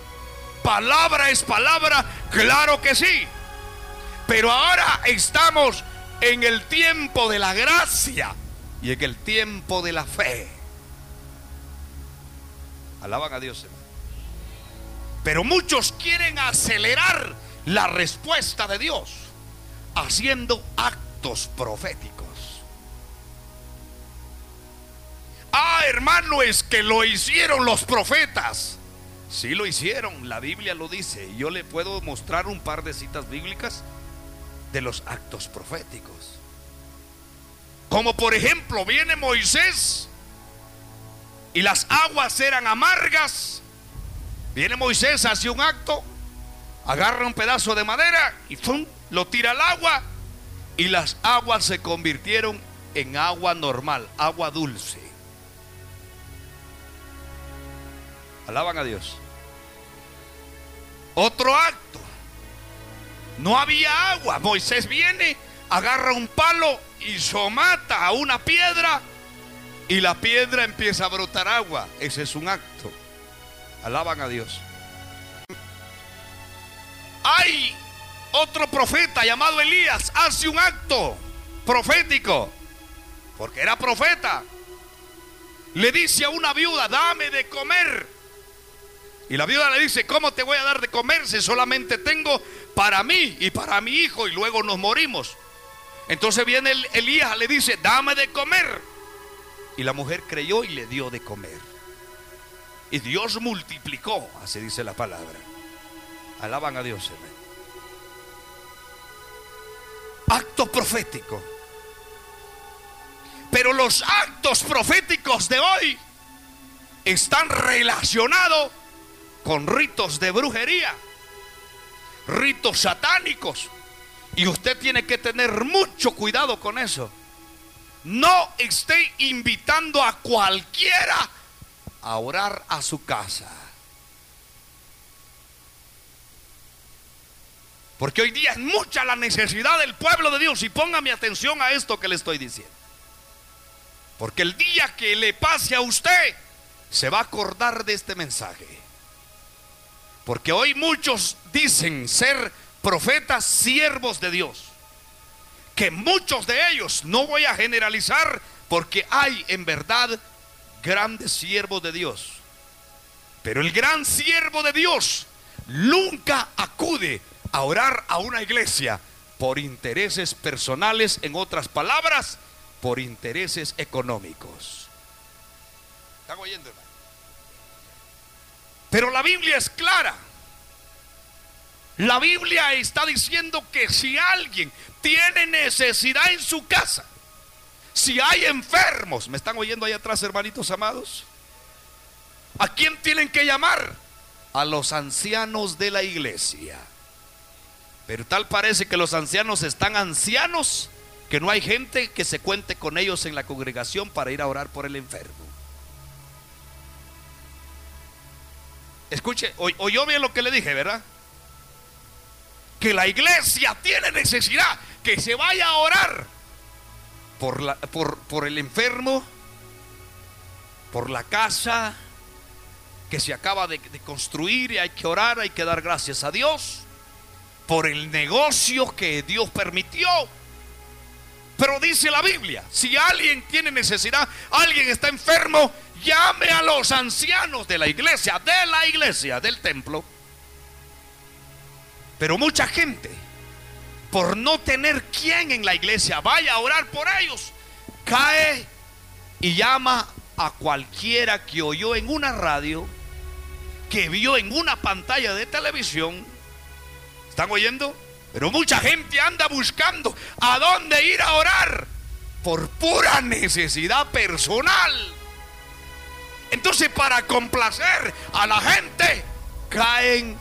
Palabra es palabra, claro que sí. Pero ahora estamos en el tiempo de la gracia y en el tiempo de la fe. Alaban a Dios. Pero muchos quieren acelerar la respuesta de Dios haciendo actos proféticos. Ah, hermano, es que lo hicieron los profetas. Sí lo hicieron, la Biblia lo dice. Yo le puedo mostrar un par de citas bíblicas de los actos proféticos. Como por ejemplo, viene Moisés y las aguas eran amargas. Viene Moisés, hace un acto, agarra un pedazo de madera y ¡fum! lo tira al agua y las aguas se convirtieron en agua normal, agua dulce. Alaban a Dios. Otro acto. No había agua. Moisés viene, agarra un palo y somata a una piedra y la piedra empieza a brotar agua. Ese es un acto. Alaban a Dios. Hay otro profeta llamado Elías, hace un acto profético, porque era profeta. Le dice a una viuda, dame de comer. Y la viuda le dice, ¿cómo te voy a dar de comer si solamente tengo para mí y para mi hijo y luego nos morimos? Entonces viene el- Elías, le dice, dame de comer. Y la mujer creyó y le dio de comer. Y Dios multiplicó, así dice la palabra. Alaban a Dios. Acto profético. Pero los actos proféticos de hoy están relacionados con ritos de brujería, ritos satánicos. Y usted tiene que tener mucho cuidado con eso. No esté invitando a cualquiera a orar a su casa. Porque hoy día es mucha la necesidad del pueblo de Dios. Y póngame atención a esto que le estoy diciendo. Porque el día que le pase a usted, se va a acordar de este mensaje. Porque hoy muchos dicen ser profetas siervos de Dios. Que muchos de ellos, no voy a generalizar, porque hay en verdad grandes siervos de Dios. Pero el gran siervo de Dios nunca acude a orar a una iglesia por intereses personales, en otras palabras, por intereses económicos. ¿Están oyendo, hermano? Pero la Biblia es clara. La Biblia está diciendo que si alguien tiene necesidad en su casa, si hay enfermos, ¿me están oyendo ahí atrás, hermanitos amados? ¿A quién tienen que llamar? A los ancianos de la iglesia. Pero tal parece que los ancianos están ancianos, que no hay gente que se cuente con ellos en la congregación para ir a orar por el enfermo. Escuche, oy- oyó bien lo que le dije, ¿verdad? Que la iglesia tiene necesidad que se vaya a orar por, la- por, por el enfermo, por la casa que se acaba de, de construir y hay que orar, hay que dar gracias a Dios, por el negocio que Dios permitió. Pero dice la Biblia, si alguien tiene necesidad, alguien está enfermo, llame a los ancianos de la iglesia, de la iglesia, del templo. Pero mucha gente, por no tener quien en la iglesia vaya a orar por ellos, cae y llama a cualquiera que oyó en una radio, que vio en una pantalla de televisión. ¿Están oyendo? Pero mucha gente anda buscando a dónde ir a orar por pura necesidad personal. Entonces, para complacer a la gente, caen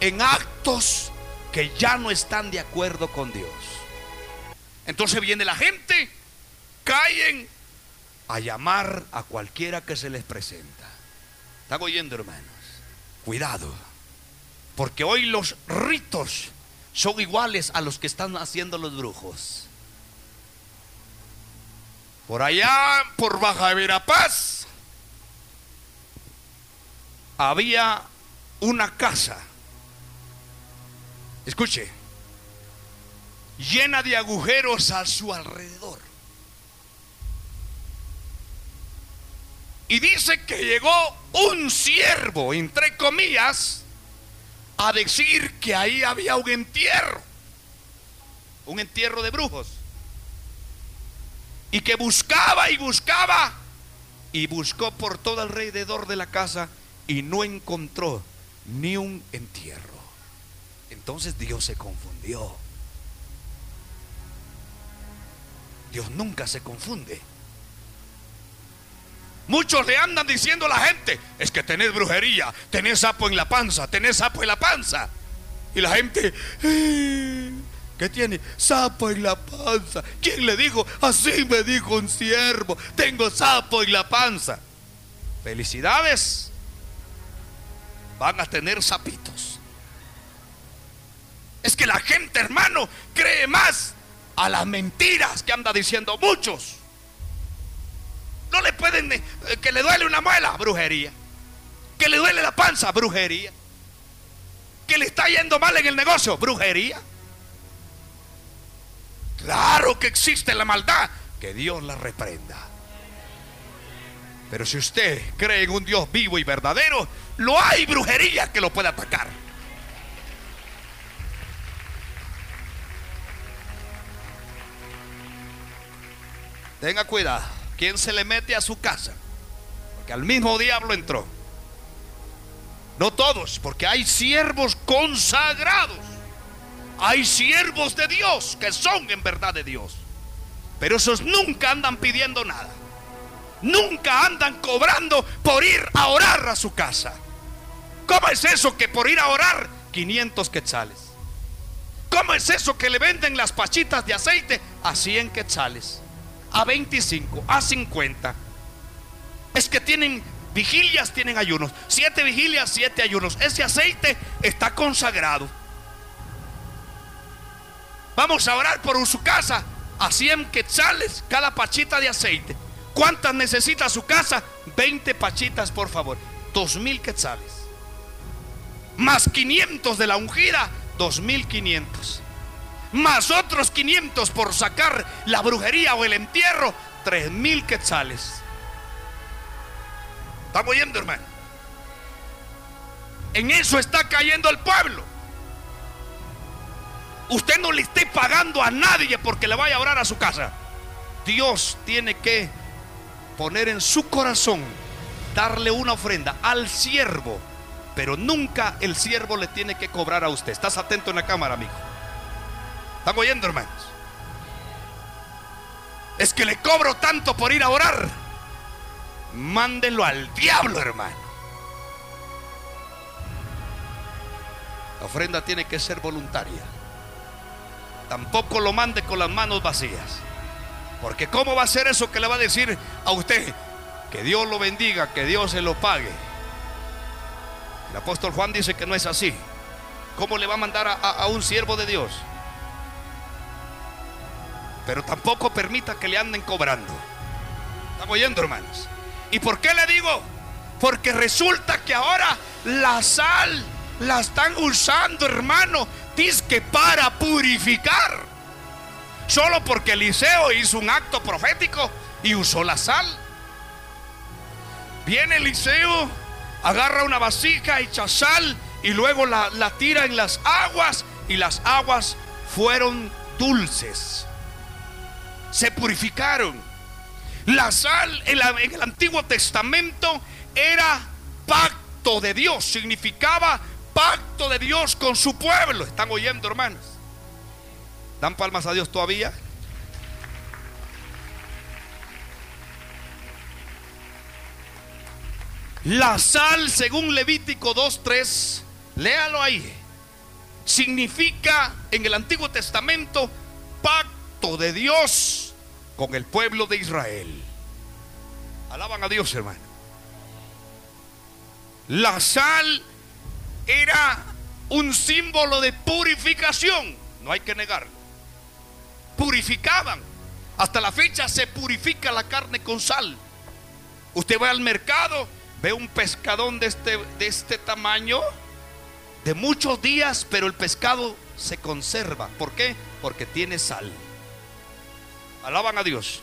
en actos que ya no están de acuerdo con Dios. Entonces viene la gente, caen a llamar a cualquiera que se les presenta. ¿Están oyendo, hermanos? Cuidado, porque hoy los ritos son iguales a los que están haciendo los brujos. Por allá, por Baja Verapaz, había una casa. Escuche, llena de agujeros a su alrededor. Y dice que llegó un siervo, entre comillas, a decir que ahí había un entierro, un entierro de brujos. Y que buscaba y buscaba y buscó por todo alrededor de la casa y no encontró ni un entierro. Entonces Dios se confundió. Dios nunca se confunde. Muchos le andan diciendo a la gente, es que tenés brujería, tenés sapo en la panza, tenés sapo en la panza. Y la gente, "Eh, ¿qué tiene? Sapo en la panza. ¿Quién le dijo? Así me dijo un siervo, tengo sapo en la panza. Felicidades, van a tener sapitos. Es que la gente, hermano, cree más a las mentiras que anda diciendo muchos. No le pueden, eh, que le duele una muela, brujería. Que le duele la panza, brujería. Que le está yendo mal en el negocio, brujería. Claro que existe la maldad, que Dios la reprenda. Pero si usted cree en un Dios vivo y verdadero, no hay brujería que lo pueda atacar. Tenga cuidado. ¿Quién se le mete a su casa? Porque al mismo diablo entró. No todos, porque hay siervos consagrados. Hay siervos de Dios que son en verdad de Dios. Pero esos nunca andan pidiendo nada. Nunca andan cobrando por ir a orar a su casa. ¿Cómo es eso que por ir a orar 500 quetzales? ¿Cómo es eso que le venden las pachitas de aceite a 100 quetzales? A 25, a 50. Es que tienen vigilias, tienen ayunos. Siete vigilias, siete ayunos. Ese aceite está consagrado. Vamos a orar por su casa a 100 quetzales cada pachita de aceite. ¿Cuántas necesita su casa? 20 pachitas, por favor. 2000 quetzales. Más 500 de la ungida, 2500. Más otros 500 por sacar la brujería o el entierro, 3000 quetzales. ¿Estamos oyendo, hermano? En eso está cayendo el pueblo. Usted no le esté pagando a nadie porque le vaya a orar a su casa. Dios tiene que poner en su corazón, darle una ofrenda al siervo, pero nunca el siervo le tiene que cobrar a usted. ¿Estás atento en la cámara, amigo? ¿Están oyendo, hermanos? Es que le cobro tanto por ir a orar. Mándelo al diablo, hermano. La ofrenda tiene que ser voluntaria. Tampoco lo mande con las manos vacías. Porque ¿cómo va a ser eso que le va a decir a usted? Que Dios lo bendiga, que Dios se lo pague. El apóstol Juan dice que no es así. ¿Cómo le va a mandar a, a- a un siervo de Dios? Pero tampoco permita que le anden cobrando. ¿Estamos oyendo, hermanos? ¿Y por qué le digo? Porque resulta que ahora la sal la están usando, hermano, que para purificar. Solo porque Eliseo hizo un acto profético y usó la sal. Viene Eliseo, agarra una vasija, echa sal y luego la, la tira en las aguas y las aguas fueron dulces. Se purificaron. La sal en, el Antiguo Testamento era pacto de Dios, significaba pacto de Dios con su pueblo. ¿Están oyendo, hermanos? ¿Dan palmas a Dios todavía? La sal, según Levítico 2.3, léalo ahí, significa en el Antiguo Testamento pacto de Dios con el pueblo de Israel. Alaban a Dios, hermano. La sal era un símbolo de purificación. No hay que negarlo. Purificaban. Hasta la fecha se purifica la carne con sal. Usted va al mercado, ve un pescadón de este, de este tamaño, de muchos días, pero el pescado se conserva. ¿Por qué? Porque tiene sal. Alaban a Dios.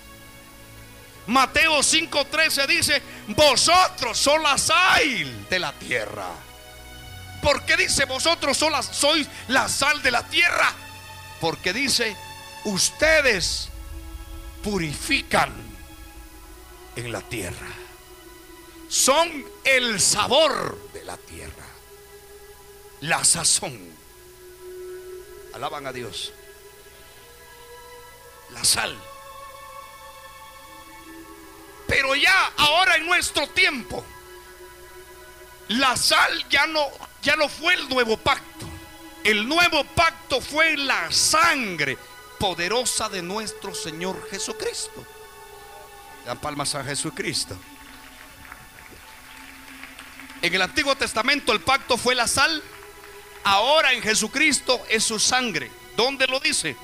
Mateo 5:13 dice, vosotros sois la sal de la tierra. ¿Por qué dice vosotros sois la sal de la tierra? Porque dice, ustedes purifican en la tierra. Son el sabor de la tierra. La sazón. Alaban a Dios. La sal. Pero ya ahora en nuestro tiempo, la sal ya no, ya no fue el nuevo pacto. El nuevo pacto fue la sangre poderosa de nuestro Señor Jesucristo. Dan palmas a Jesucristo. En el Antiguo Testamento el pacto fue la sal. Ahora en Jesucristo es su sangre. ¿Dónde lo dice?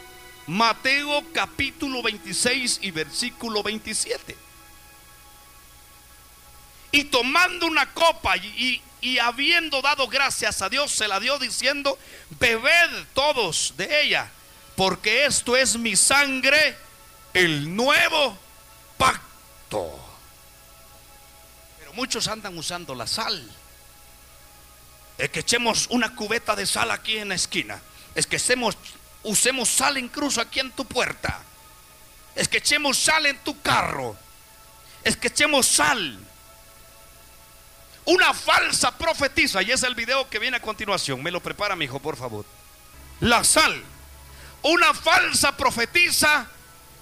Mateo capítulo 26 y versículo 27. Y tomando una copa y, y, habiendo dado gracias a Dios, se la dio diciendo, bebed todos de ella, porque esto es mi sangre, el nuevo pacto. Pero muchos andan usando la sal. Es que echemos una cubeta de sal aquí en la esquina. Es que usemos sal incluso aquí en tu puerta. Es que echemos sal en tu carro. Es que echemos sal una falsa profetiza, y es el video que viene a continuación. Me lo prepara, mi hijo, por favor. La sal. Una falsa profetiza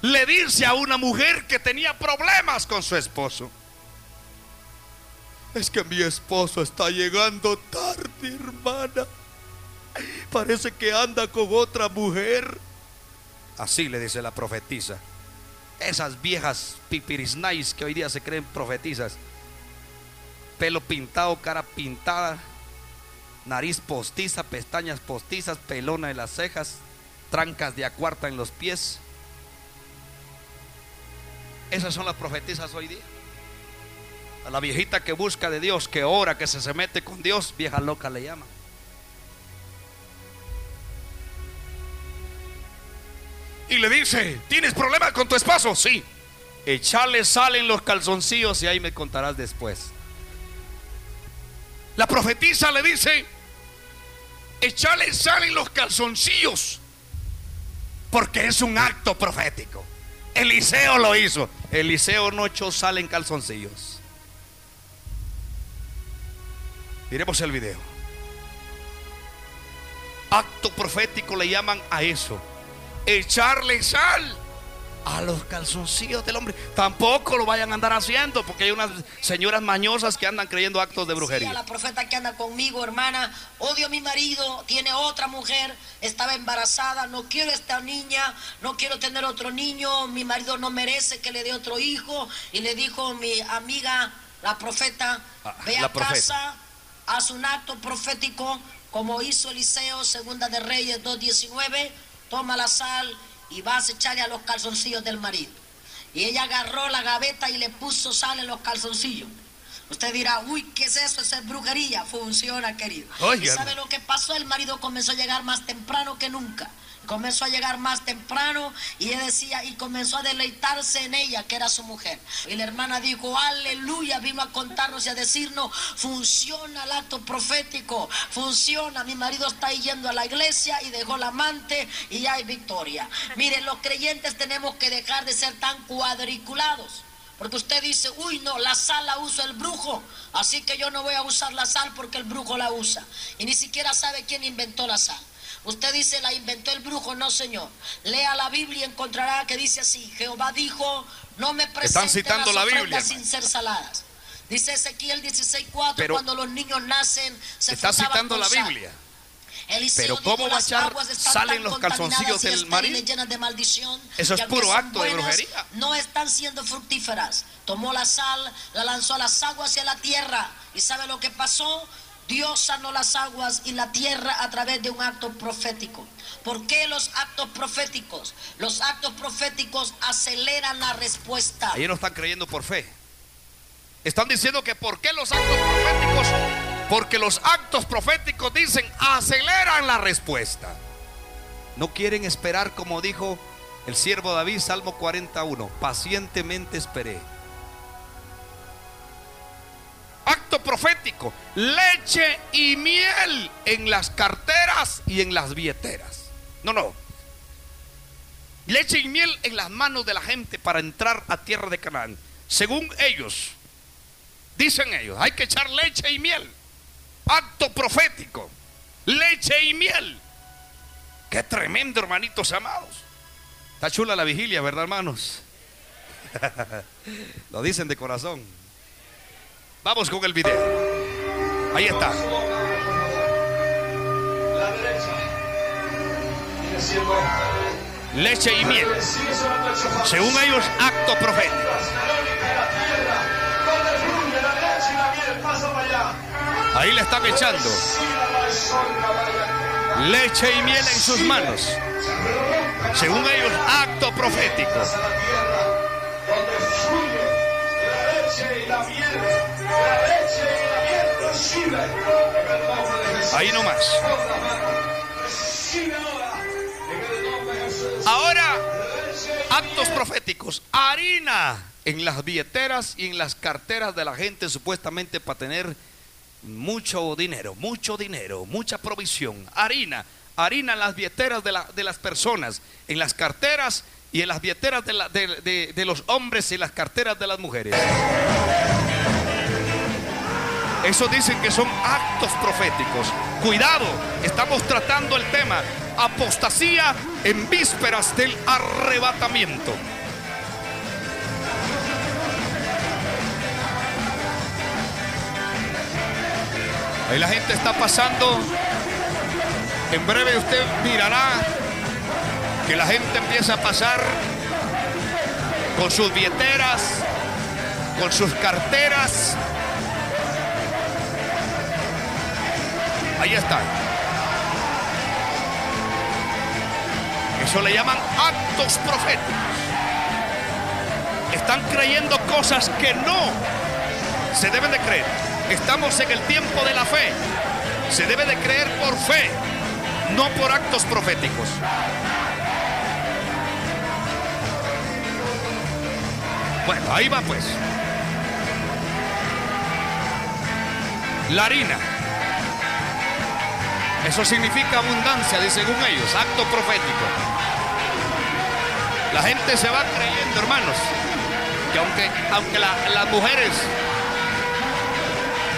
le dice a una mujer que tenía problemas con su esposo. Es que mi esposo está llegando tarde, hermana. Parece que anda con otra mujer. Así le dice la profetisa. Esas viejas pipirisnais que hoy día se creen profetizas pelo pintado, cara pintada, nariz postiza, pestañas postizas, pelona en las cejas, trancas de acuarta en los pies. Esas son las profetizas hoy día. A la viejita que busca de Dios, que ora, que se, se mete con Dios, vieja loca le llama. Y le dice, ¿tienes problemas con tu esposo? Sí. Echale sal en los calzoncillos y ahí me contarás después. La profetisa le dice, echale sal en los calzoncillos, porque es un acto profético. Eliseo lo hizo. Eliseo no echó sal en calzoncillos. Miremos el video. Acto profético le llaman a eso. Echarle sal a los calzoncillos del hombre. Tampoco lo vayan a andar haciendo porque hay unas señoras mañosas que andan creyendo actos de brujería. la profeta que anda conmigo, hermana, odio a mi marido, tiene otra mujer, estaba embarazada, no quiero esta niña, no quiero tener otro niño, mi marido no merece que le dé otro hijo. Y le dijo mi amiga, la profeta, ah, ve a casa, haz un acto profético como hizo Eliseo, segunda de Reyes 2.19, toma la sal y vas a echarle a los calzoncillos del marido. Y ella agarró la gaveta y le puso sal en los calzoncillos. Usted dirá, uy, ¿qué es eso? Esa es brujería. Funciona, querido. ¿Y sabe lo que pasó? El marido comenzó a llegar más temprano que nunca comenzó a llegar más temprano y ella decía y comenzó a deleitarse en ella que era su mujer y la hermana dijo aleluya vino a contarnos y a decirnos funciona el acto profético funciona mi marido está yendo a la iglesia y dejó la amante y ya hay victoria miren los creyentes tenemos que dejar de ser tan cuadriculados porque usted dice, uy, no, la sal la usa el brujo, así que yo no voy a usar la sal porque el brujo la usa. Y ni siquiera sabe quién inventó la sal. Usted dice, la inventó el brujo. No, señor. Lea la Biblia y encontrará que dice así. Jehová dijo, no me presenten citando las la Biblia, sin ser saladas. Dice Ezequiel 16.4, cuando los niños nacen, se Está citando la Biblia. Pero ¿cómo va a echar salen los calzoncillos del marido? De maldición, Eso es puro acto de brujería. No están siendo fructíferas. Tomó la sal, la lanzó a las aguas y a la tierra. ¿Y sabe lo que pasó? Dios sanó las aguas y la tierra a través de un acto profético. ¿Por qué los actos proféticos? Los actos proféticos aceleran la respuesta. Ellos no están creyendo por fe. Están diciendo que ¿por qué los actos proféticos? Porque los actos proféticos dicen aceleran la respuesta. No quieren esperar como dijo el siervo David, Salmo 41. Pacientemente esperé. Acto profético. Leche y miel en las carteras y en las billeteras. No, no. Leche y miel en las manos de la gente para entrar a tierra de Canaán. Según ellos, dicen ellos, hay que echar leche y miel. Acto profético. Leche y miel. Qué tremendo, hermanitos amados. Está chula la vigilia, ¿verdad, hermanos? Lo dicen de corazón. Vamos con el video. Ahí está. Leche y miel. Según ellos, acto profético. Ahí le están echando leche y miel en sus manos. Según ellos, acto profético. Ahí nomás. Ahora, actos proféticos. Harina en las billeteras y en las carteras de la gente supuestamente para tener mucho dinero, mucho dinero, mucha provisión. Harina, harina en las billeteras de, la- de las personas, en las carteras y en las billeteras de, de- de- los hombres y las carteras de las mujeres. Eso dicen que son actos proféticos. Cuidado, estamos tratando el tema apostasía en vísperas del arrebatamiento. Ahí la gente está pasando. En breve usted mirará que la gente empieza a pasar con sus billeteras, con sus carteras. Ahí está. Eso le llaman actos proféticos. Están creyendo cosas que no se deben de creer. Estamos en el tiempo de la fe. Se debe de creer por fe, no por actos proféticos. Bueno, ahí va pues. La harina. Eso significa abundancia, de según ellos, acto profético. La gente se va creyendo, hermanos, que aunque, aunque la- las mujeres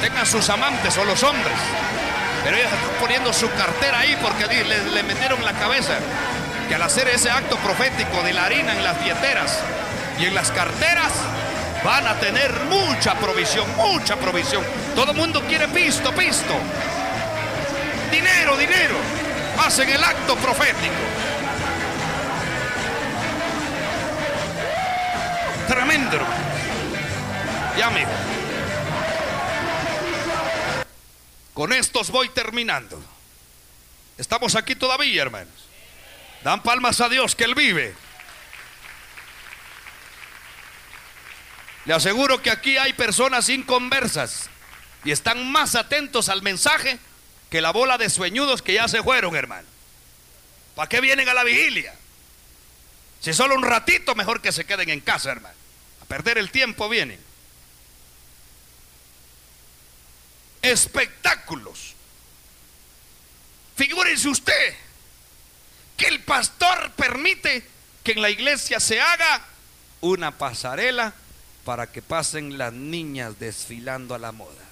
tengan sus amantes o los hombres, pero ellos están poniendo su cartera ahí porque le, le metieron la cabeza que al hacer ese acto profético de la harina en las billeteras y en las carteras, van a tener mucha provisión, mucha provisión. Todo el mundo quiere pisto, pisto. Dinero, dinero. Hacen el acto profético. Tremendo, hermano. Ya. Con estos voy terminando. Estamos aquí todavía, hermanos. Dan palmas a Dios que Él vive. Le aseguro que aquí hay personas inconversas y están más atentos al mensaje que la bola de sueñudos que ya se fueron, hermano. ¿Para qué vienen a la vigilia? Si solo un ratito, mejor que se queden en casa, hermano. A perder el tiempo vienen. Espectáculos. Figúrense usted que el pastor permite que en la iglesia se haga una pasarela para que pasen las niñas desfilando a la moda.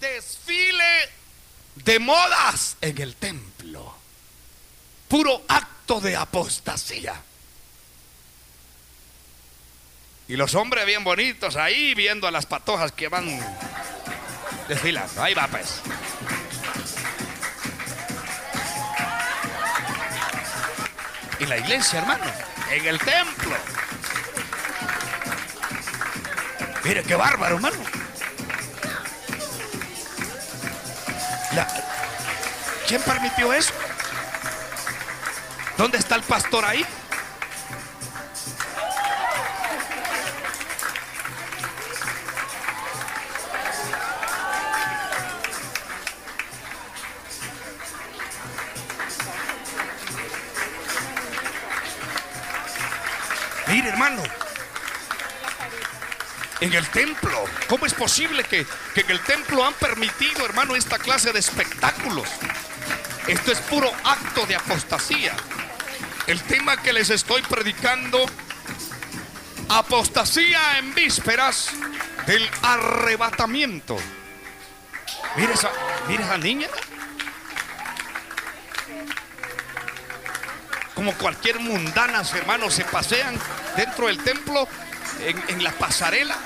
Desfile de modas en el templo. Puro acto de apostasía. Y los hombres bien bonitos ahí viendo a las patojas que van desfilando. Ahí va pues. Y la iglesia, hermano, en el templo. Mire qué bárbaro, hermano. ¿Quién permitió eso? ¿Dónde está el pastor ahí? En el templo. ¿Cómo es posible que, que en el templo han permitido, hermano, esta clase de espectáculos? Esto es puro acto de apostasía. El tema que les estoy predicando, apostasía en vísperas del arrebatamiento. Mire esa, mire esa niña. Como cualquier mundana, hermanos, se pasean dentro del templo en, en la pasarela.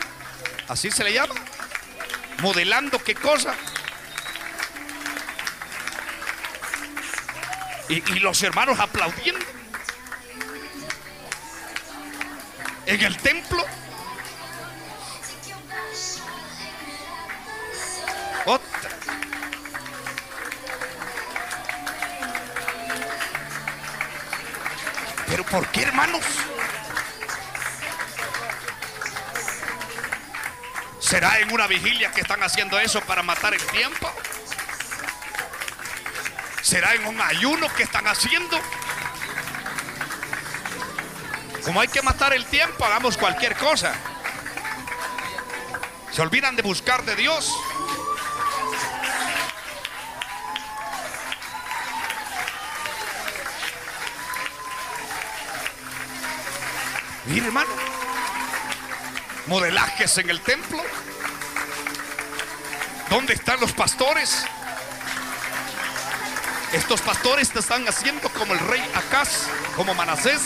Así se le llama. Modelando qué cosa. Y, y los hermanos aplaudiendo. En el templo. Otra. Pero ¿por qué, hermanos? ¿Será en una vigilia que están haciendo eso para matar el tiempo? ¿Será en un ayuno que están haciendo? Como hay que matar el tiempo, hagamos cualquier cosa. Se olvidan de buscar de Dios. Mire, hermano. Modelajes en el templo. ¿Dónde están los pastores? Estos pastores te están haciendo como el rey Acaz, como Manasés,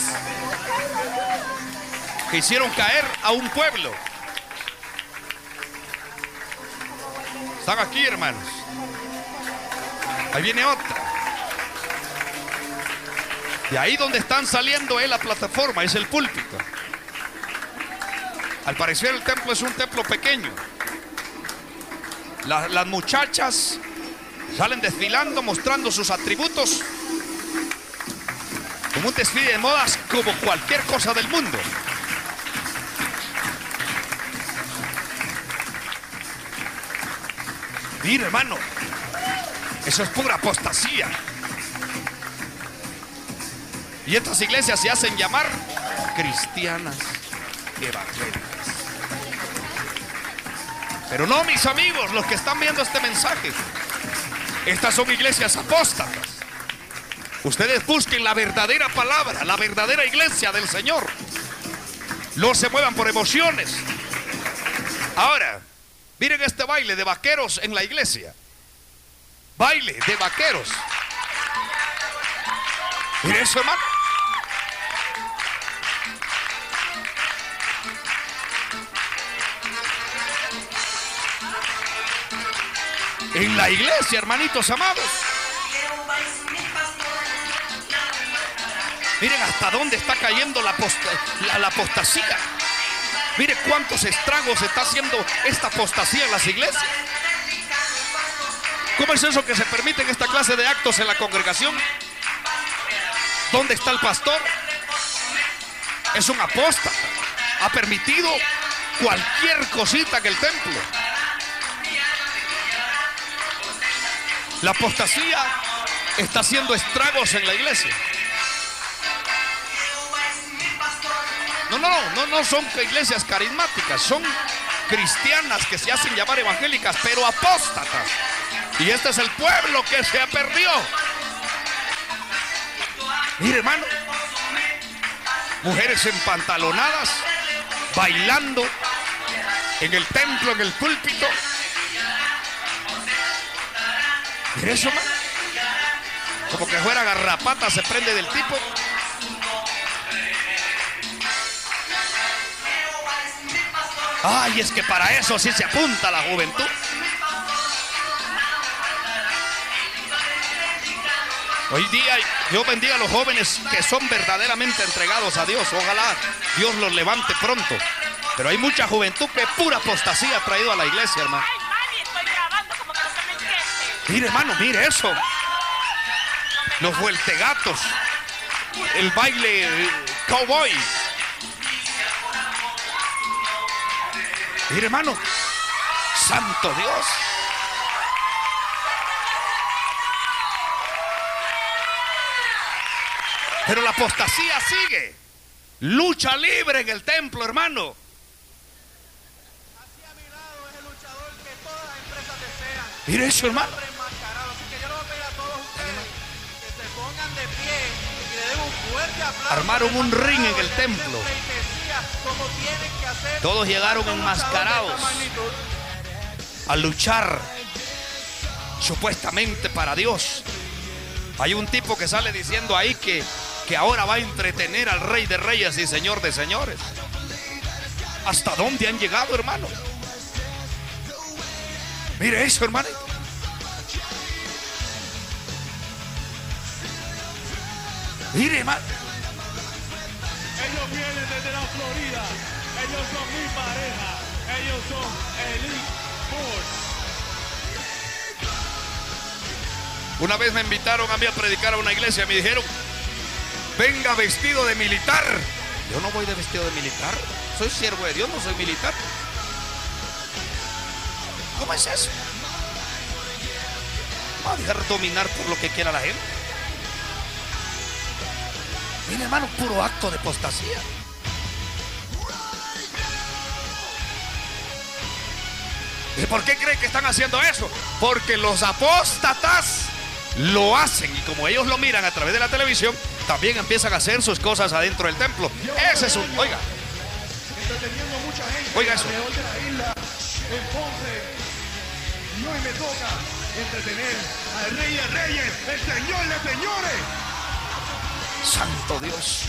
que hicieron caer a un pueblo. Están aquí, hermanos. Ahí viene otra. De ahí donde están saliendo es la plataforma, es el púlpito. Al parecer el templo es un templo pequeño. La- las muchachas salen desfilando, mostrando sus atributos. Como un desfile de modas, como cualquier cosa del mundo. Mira, hermano, eso es pura apostasía. Y estas iglesias se hacen llamar cristianas evangélicas. Pero no, mis amigos, los que están viendo este mensaje. Estas son iglesias apóstatas. Ustedes busquen la verdadera palabra, la verdadera iglesia del Señor. No se muevan por emociones. Ahora, miren este baile de vaqueros en la iglesia. Baile de vaqueros. Miren eso. En la iglesia, hermanitos amados. Miren hasta dónde está cayendo la, aposta- la- la apostasía. Mire cuántos estragos está haciendo esta apostasía en las iglesias. ¿Cómo es eso que se permiten esta clase de actos en la congregación? ¿Dónde está el pastor? Es un apóstata. Ha permitido cualquier cosita en el templo. La apostasía está haciendo estragos en la iglesia. No, no, no, no, no son iglesias carismáticas, son cristianas que se hacen llamar evangélicas, pero apóstatas. Y este es el pueblo que se perdió. Mire, hermano, mujeres empantalonadas, bailando en el templo, en el púlpito. Eso, hermano. Como que fuera garrapata, se prende del tipo. Ay, es que para eso sí se apunta la juventud. Hoy día yo bendiga a los jóvenes que son verdaderamente entregados a Dios. Ojalá Dios los levante pronto. Pero hay mucha juventud que pura apostasía ha traído a la iglesia, hermano. Mire, hermano, mire eso. Los vueltegatos. El baile eh, cowboy. Mire, hermano. Santo Dios. Pero la apostasía sigue. Lucha libre en el templo, hermano. Mire eso, hermano. Armaron un ring en el templo. Todos llegaron enmascarados a luchar supuestamente para Dios. Hay un tipo que sale diciendo ahí que, que ahora va a entretener al rey de reyes y señor de señores. ¿Hasta dónde han llegado, hermano? Mire eso, hermano. Mire, hermano. Ellos vienen desde la Florida. Ellos son mi pareja. Ellos son Elite Sports. Una vez me invitaron a mí a predicar a una iglesia. Me dijeron, venga vestido de militar. Yo no voy de vestido de militar. Soy siervo de Dios, no soy militar. ¿Cómo es eso? Va a dejar dominar por lo que quiera la gente. Mira, hermano, puro acto de apostasía. ¿Y por qué creen que están haciendo eso? Porque los apóstatas lo hacen y como ellos lo miran a través de la televisión, también empiezan a hacer sus cosas adentro del templo. Ese es un... Oiga. Oiga eso. En Ponce. Y hoy me toca entretener al Rey Reyes, el Señor de Señores. Santo Dios.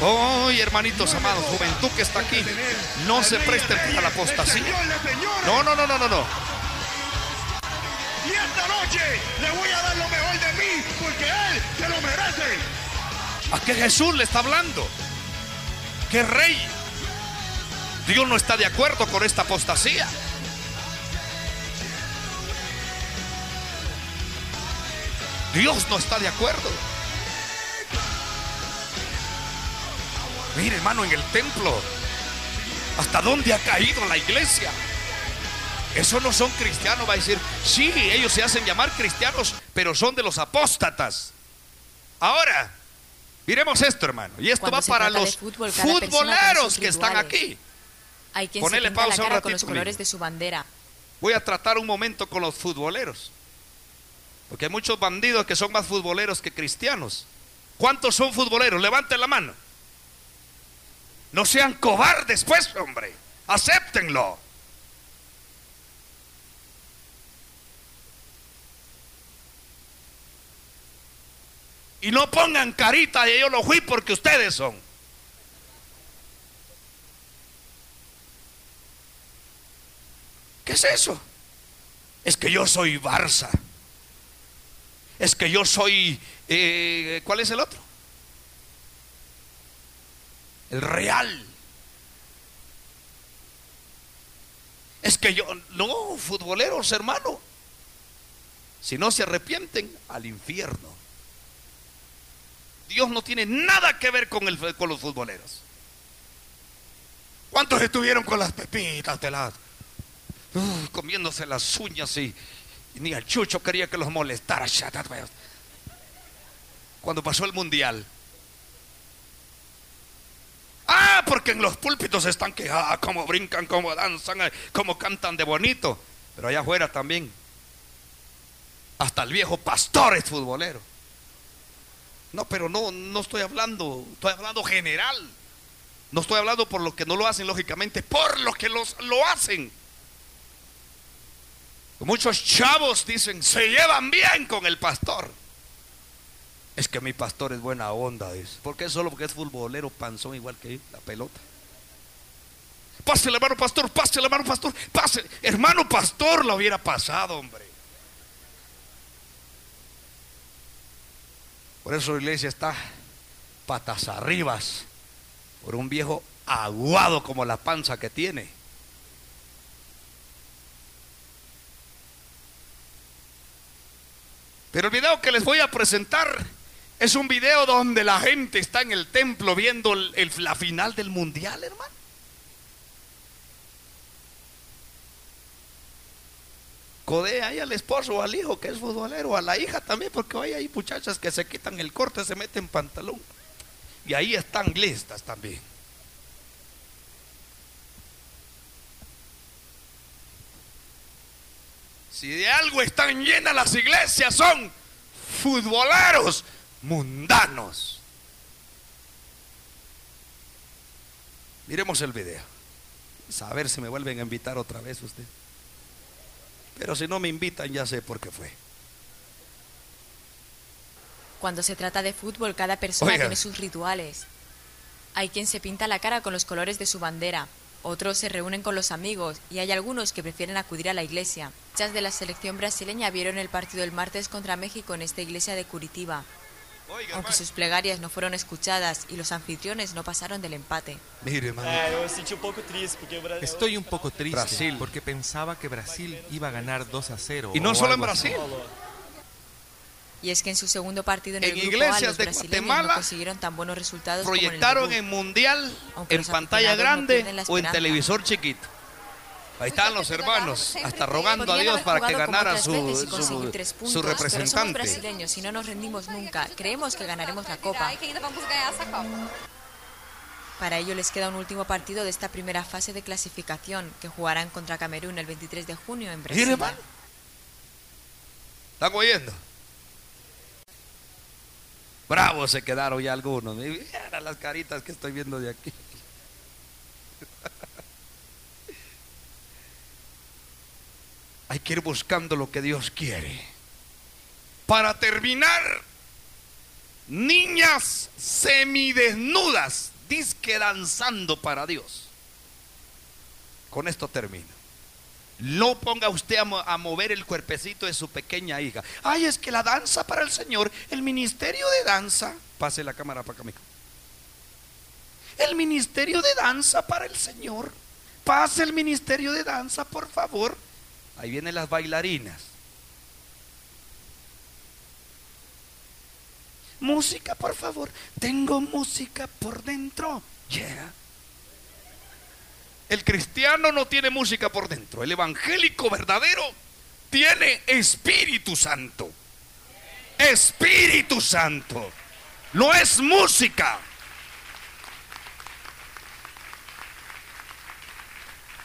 Hoy, hermanitos amados, juventud que está aquí, no se presten para la apostasía. No, no, no, no, no, no. Y esta noche le voy a dar lo mejor de mí porque Él se lo merece. ¿A qué Jesús le está hablando? ¿Qué rey? Dios no está de acuerdo con esta apostasía. Dios no está de acuerdo. Mire, hermano, en el templo, ¿hasta dónde ha caído la iglesia? Eso no son cristianos, va a decir. Sí, ellos se hacen llamar cristianos, pero son de los apóstatas. Ahora, miremos esto, hermano. Y esto Cuando va para los fútbol, futboleros que están aquí. Hay quien Ponele se pinta la pausa un cara con los ratito, colores de su bandera. Voy a tratar un momento con los futboleros. Porque hay muchos bandidos que son más futboleros que cristianos. ¿Cuántos son futboleros? Levanten la mano. No sean cobardes, pues, hombre. Acéptenlo. Y no pongan carita de yo lo fui porque ustedes son. ¿Qué es eso? Es que yo soy Barça. Es que yo soy... eh, ¿Cuál es el otro? El Real. Es que yo... No, futboleros, hermano. Si no se arrepienten, al infierno. Dios no tiene nada que ver con, el, con los futboleros. ¿Cuántos estuvieron con las pepitas peladas? Uh, comiéndose las uñas y, y ni el chucho quería que los molestara. Cuando pasó el mundial. Ah, porque en los púlpitos están que, ah, cómo brincan, cómo danzan, eh, cómo cantan de bonito. Pero allá afuera también. Hasta el viejo pastor es futbolero. No, pero no, no estoy hablando, estoy hablando general. No estoy hablando por los que no lo hacen, lógicamente, por los que los, lo hacen. Muchos chavos dicen, se llevan bien con el pastor. Es que mi pastor es buena onda, dice. ¿Por qué? Solo porque es futbolero, panzón, igual que la pelota. Pásele, hermano pastor, pásele, hermano pastor, pásele. Hermano pastor, lo hubiera pasado, hombre. Por eso la iglesia está patas arribas por un viejo aguado como la panza que tiene. Pero el video que les voy a presentar es un video donde la gente está en el templo viendo el- la final del mundial, hermano. Codea ahí al esposo o al hijo que es futbolero, a la hija también, porque hoy hay muchachas que se quitan el corte, se meten pantalón. Y ahí están listas también. Si de algo están llenas las iglesias son futboleros mundanos. Miremos el video. A ver si me vuelven a invitar otra vez usted. Pero si no me invitan ya sé por qué fue. Cuando se trata de fútbol, cada persona Oiga. tiene sus rituales. Hay quien se pinta la cara con los colores de su bandera, otros se reúnen con los amigos y hay algunos que prefieren acudir a la iglesia. Muchas de la selección brasileña vieron el partido el martes contra México en esta iglesia de Curitiba. Aunque sus plegarias no fueron escuchadas y los anfitriones no pasaron del empate. Mire, hermano. Estoy un poco triste Brasil. porque pensaba que Brasil iba a ganar 2 a 0. Y no solo en. Brasil. Y es que en su segundo partido en el En grupo A, iglesias los de Guatemala no consiguieron tan buenos resultados como en el Proyectaron en mundial, Aunque en pantalla no grande la o en televisor chiquito. Ahí están los hermanos, hasta rogando a Dios para que ganara su, su, su representante. brasileños y no nos rendimos nunca. Creemos que ganaremos la Copa. Para ello les queda un último partido de esta primera fase de clasificación que jugarán contra Camerún el 23 de junio en Brasil. ¿Están oyendo? Bravos se quedaron ya algunos. Mira las caritas que estoy viendo de aquí. Hay que ir buscando lo que Dios quiere. Para terminar, niñas semidesnudas, disque danzando para Dios. Con esto termino. No ponga usted a, mo- a mover el cuerpecito de su pequeña hija. Ay, es que la danza para el Señor, el ministerio de danza. Pase la cámara para acá, mijo. El ministerio de danza para el Señor. Pase el ministerio de danza, por favor. Ahí vienen las bailarinas. Música, por favor. Tengo música por dentro. Yeah. El cristiano no tiene música por dentro. El evangélico verdadero tiene Espíritu Santo. Espíritu Santo. No es música.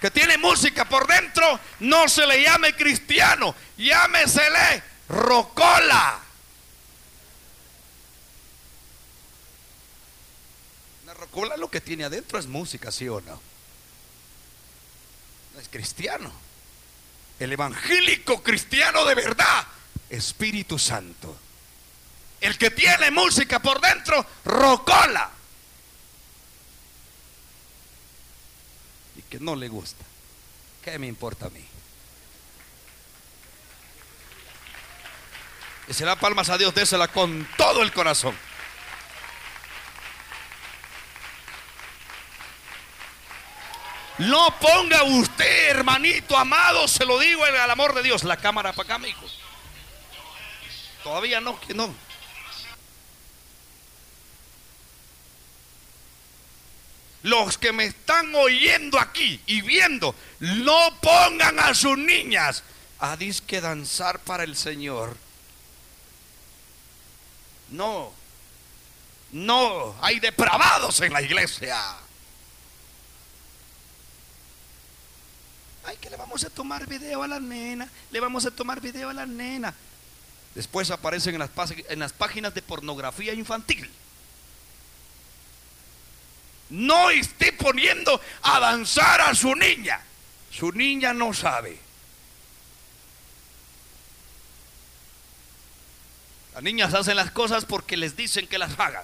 Que tiene música por dentro, no se le llame cristiano, llámesele rocola. La rocola lo que tiene adentro es música, ¿sí o no? No es cristiano. El evangélico cristiano de verdad, Espíritu Santo. El que tiene música por dentro, rocola. No le gusta. ¿Qué me importa a mí? Y se da palmas a Dios, désela con todo el corazón. No ponga usted, hermanito amado, se lo digo el amor de Dios, la cámara para acá, mijo. Todavía no, que no. Los que me están oyendo aquí y viendo, no pongan a sus niñas a disque danzar para el Señor. No, no, hay depravados en la iglesia. Ay, que le vamos a tomar video a la nena, le vamos a tomar video a la nena. Después aparecen en las, en las páginas de pornografía infantil. No esté poniendo a danzar a su niña. Su niña no sabe. Las niñas hacen las cosas porque les dicen que las hagan.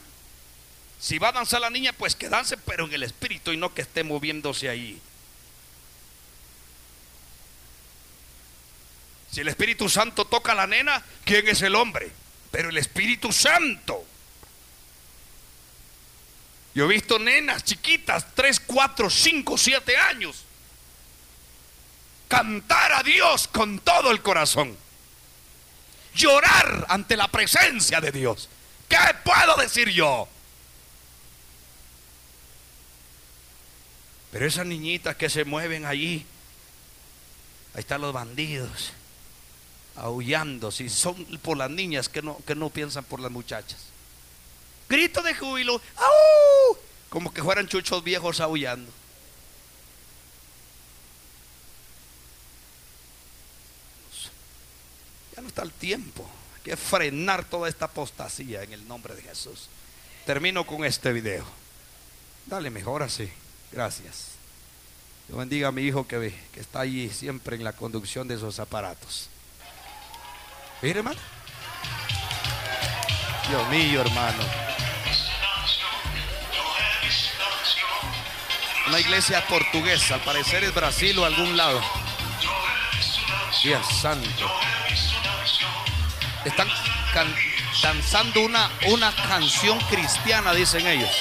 Si va a danzar la niña, pues que dance, pero en el espíritu y no que esté moviéndose ahí. Si el Espíritu Santo toca a la nena, ¿quién es el hombre? Pero el Espíritu Santo. Yo he visto nenas chiquitas, 3, 4, 5, 7 años, cantar a Dios con todo el corazón. Llorar ante la presencia de Dios. ¿Qué puedo decir yo? Pero esas niñitas que se mueven allí, ahí están los bandidos, aullando. Si son por las niñas que no, que no piensan por las muchachas. Grito de júbilo, ¡au! Como que fueran chuchos viejos aullando. Ya no está el tiempo. Hay que frenar toda esta apostasía en el nombre de Jesús. Termino con este video. Dale mejor así. Gracias. Dios bendiga a mi hijo que, que está allí siempre en la conducción de esos aparatos. Mire, hermano. Dios mío, hermano. Una iglesia portuguesa, al parecer es Brasil o algún lado. Dios santo. Están danzando una, una canción cristiana, dicen ellos.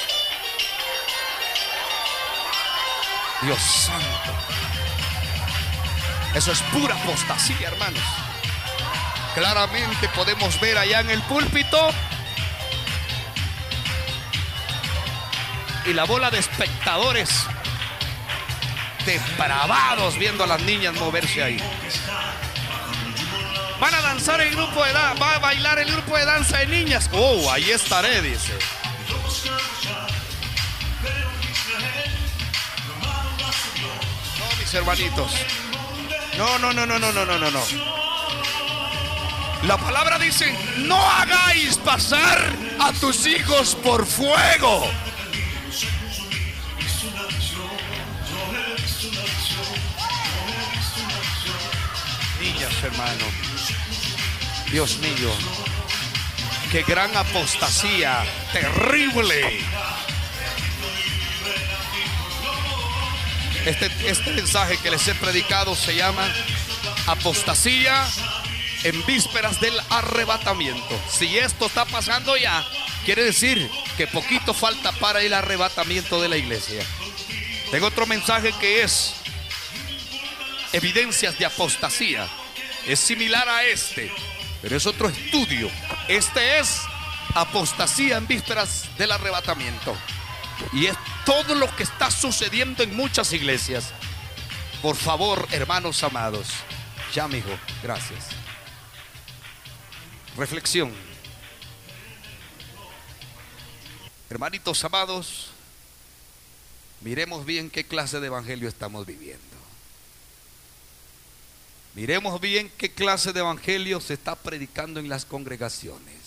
Dios santo. Eso es pura apostasía, hermanos. Claramente podemos ver allá en el púlpito y la bola de espectadores depravados viendo a las niñas moverse ahí. Van a danzar el grupo de danza, va a bailar el grupo de danza de niñas. Oh, ahí estaré, dice. No, mis hermanitos. No, no, no, no, no, no, no, no. La palabra dice, no hagáis pasar a tus hijos por fuego. Hermano. Dios mío. Qué gran apostasía. Terrible. Este, este mensaje que les he predicado se llama apostasía en vísperas del arrebatamiento. Si esto está pasando ya, quiere decir que poquito falta para el arrebatamiento de la iglesia. Tengo otro mensaje que es evidencias de apostasía. Es similar a este, pero es otro estudio. Este es apostasía en vísperas del arrebatamiento. Y es todo lo que está sucediendo en muchas iglesias. Por favor, hermanos amados. Ya, amigo, gracias. Reflexión. Hermanitos amados, miremos bien qué clase de evangelio estamos viviendo. Miremos bien qué clase de evangelio se está predicando en las congregaciones.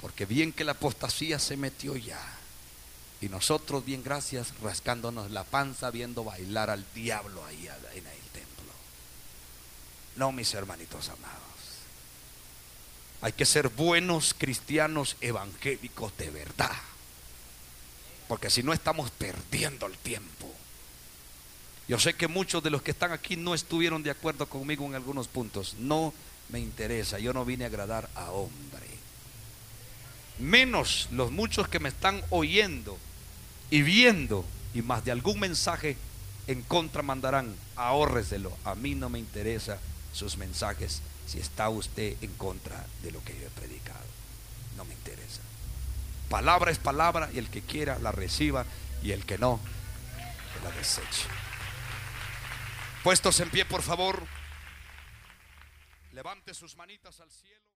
Porque bien que la apostasía se metió ya. Y nosotros, bien gracias, rascándonos la panza, viendo bailar al diablo ahí en el templo. No, mis hermanitos amados. Hay que ser buenos cristianos evangélicos de verdad. Porque si no estamos perdiendo el tiempo. Yo sé que muchos de los que están aquí no estuvieron de acuerdo conmigo en algunos puntos. No me interesa. Yo no vine a agradar a hombre. Menos los muchos que me están oyendo y viendo y más de algún mensaje en contra mandarán. Ahórreselo. A mí no me interesa sus mensajes si está usted en contra de lo que yo he predicado. No me interesa. Palabra es palabra y el que quiera la reciba y el que no, la deseche. Puestos en pie, por favor, levante sus manitas al cielo.